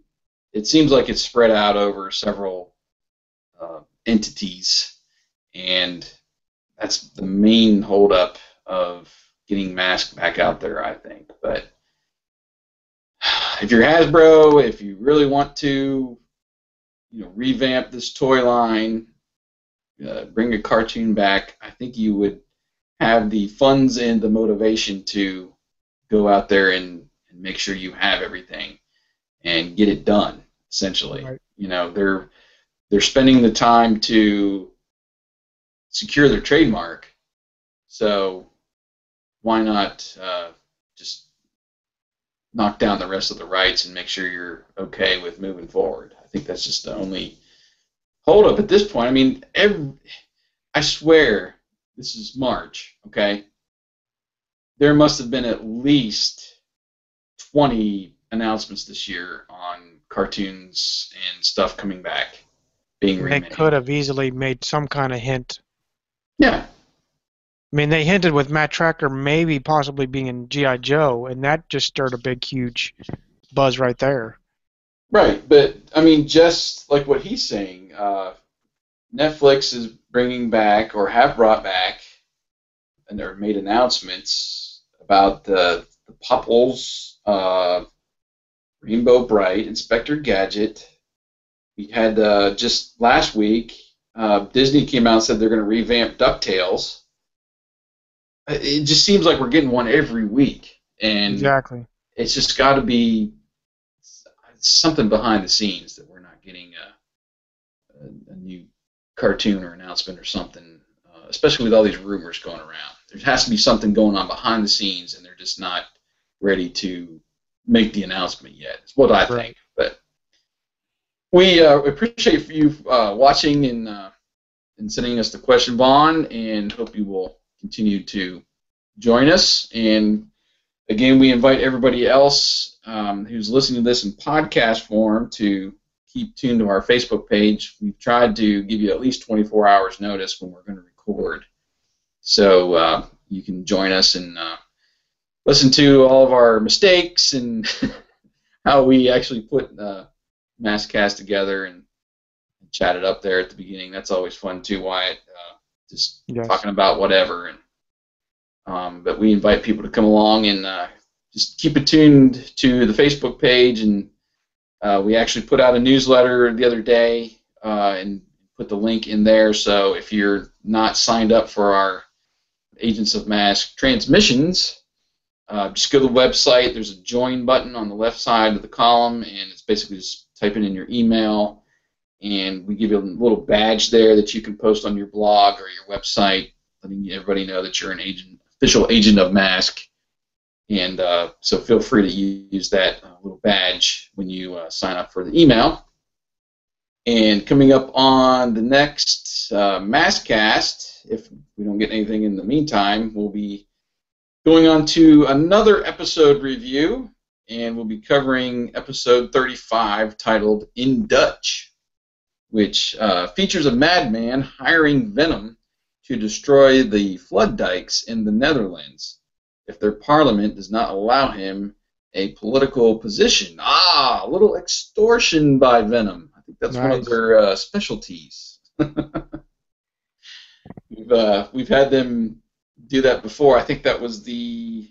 it seems like it's spread out over several uh, entities, and that's the main holdup of getting Mask back out there, I think. But *sighs* if you're Hasbro, if you really want to, you know, revamp this toy line, uh, bring a cartoon back, I think you would have the funds and the motivation to go out there and, and make sure you have everything and get it done. Essentially, Right. you know, they're they're spending the time to secure their trademark, so why not uh, just knock down the rest of the rights and make sure you're okay with moving forward. I think that's just the only hold up at this point. I mean, every, I swear this is March, okay? There must have been at least 20 announcements this year on cartoons and stuff coming back, being They remade. could have easily made some kind of hint. Yeah, I mean, they hinted with Matt Trakker maybe possibly being in GI Joe, and that just stirred a big, huge buzz right there. Right, but I mean, just like what he's saying, uh, Netflix is bringing back or have brought back, and they've made announcements about the the Popples, uh, Rainbow Brite, Inspector Gadget. We had uh, just last week, uh, Disney came out and said they're going to revamp Ducktales. Uh, It just seems like we're getting one every week, and Exactly. it's just got to be something behind the scenes that we're not getting a, a, a new cartoon or announcement or something, uh, especially with all these rumors going around. There has to be something going on behind the scenes, and they're just not ready to make the announcement yet. It's what I think. But we uh, appreciate you uh, watching and uh, and sending us the question, Vaughn, and hope you will continue to join us. And again, we invite everybody else um, who's listening to this in podcast form to keep tuned to our Facebook page. We've tried to give you at least 24 hours notice when we're going to record, so uh, you can join us and uh, listen to all of our mistakes and *laughs* how we actually put uh, Maskcast together and chat it up there at the beginning. That's always fun too, Wyatt. Uh, just Yes. talking about whatever and um, but we invite people to come along and uh, just keep it tuned to the Facebook page. And uh, we actually put out a newsletter the other day uh, and put the link in there. So if you're not signed up for our Agents of Mask transmissions, uh, just go to the website. There's a join button on the left side of the column, and it's basically just typing in your email, and we give you a little badge there that you can post on your blog or your website, letting everybody know that you're an agent, official agent of Mask. And uh, so feel free to use that uh, little badge when you uh, sign up for the email. And coming up on the next uh, Maskcast, if we don't get anything in the meantime, we'll be going on to another episode review, and we'll be covering episode 35 titled In Dutch, which uh, features a madman hiring Venom to destroy the flood dikes in the Netherlands if their parliament does not allow him a political position. Ah, a little extortion by Venom. I think that's nice. one of their uh, specialties. *laughs* we've uh, we've had them do that before. I think that was the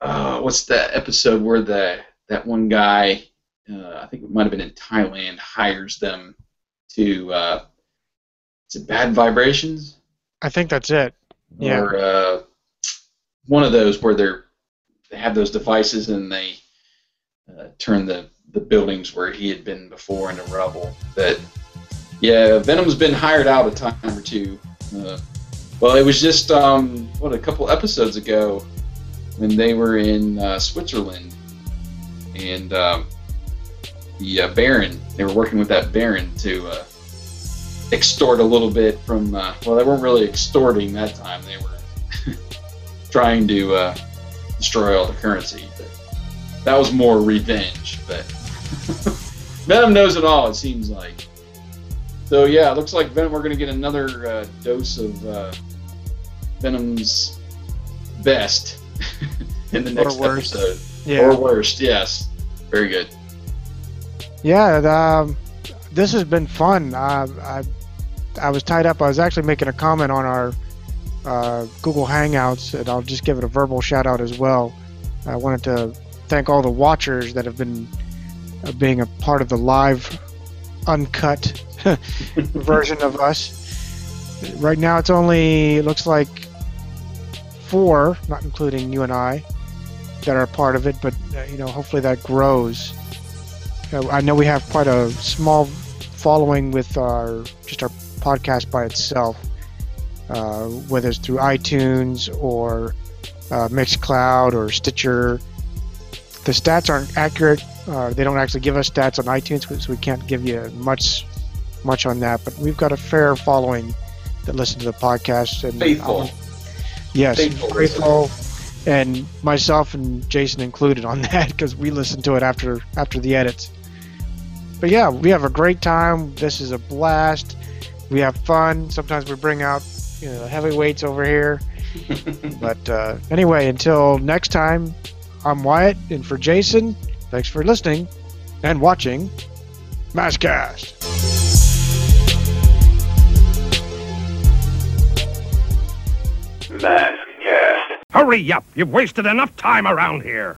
uh, what's that episode where the that one guy uh, I think it might have been in Thailand hires them to uh, is it Bad Vibrations? I think that's it. Yeah. Or uh, one of those where they're they have those devices and they uh, turn the the buildings where he had been before into rubble. That yeah, Venom's been hired out a time or two. Uh, well, it was just um, what a couple episodes ago when they were in uh, Switzerland, and um, the uh, Baron. They were working with that Baron to uh, extort a little bit from. Uh, well, they weren't really extorting that time. They were *laughs* trying to uh, destroy all the currency. But that was more revenge. But *laughs* Venom knows it all. It seems like. So yeah, it looks like Venom. We're going to get another uh, dose of uh, Venom's best *laughs* in the next episode. Yeah. Or worst, yes. Very good. Yeah, um, this has been fun. Uh, I I was tied up. I was actually making a comment on our uh, Google Hangouts, and I'll just give it a verbal shout out as well. I wanted to thank all the watchers that have been uh, being a part of the live, uncut *laughs* version of us. Right now, it's only it looks like four, not including you and I, that are part of it. But uh, you know, hopefully that grows. Uh, I know we have quite a small following with our just our podcast by itself, uh, whether it's through iTunes or uh, Mixcloud or Stitcher. The stats aren't accurate. Uh, they don't actually give us stats on iTunes, so we can't give you much much on that. But we've got a fair following that listen to the podcast and faithful. Yes, grateful, and myself and Jason included on *laughs* that because we listened to it after after the edits. But yeah, we have a great time. This is a blast. We have fun. Sometimes we bring out you know heavyweights over here. *laughs* but uh, anyway, until next time, I'm Wyatt, and for Jason, thanks for listening and watching Maskcast. Maskcast. Hurry up! You've wasted enough time around here.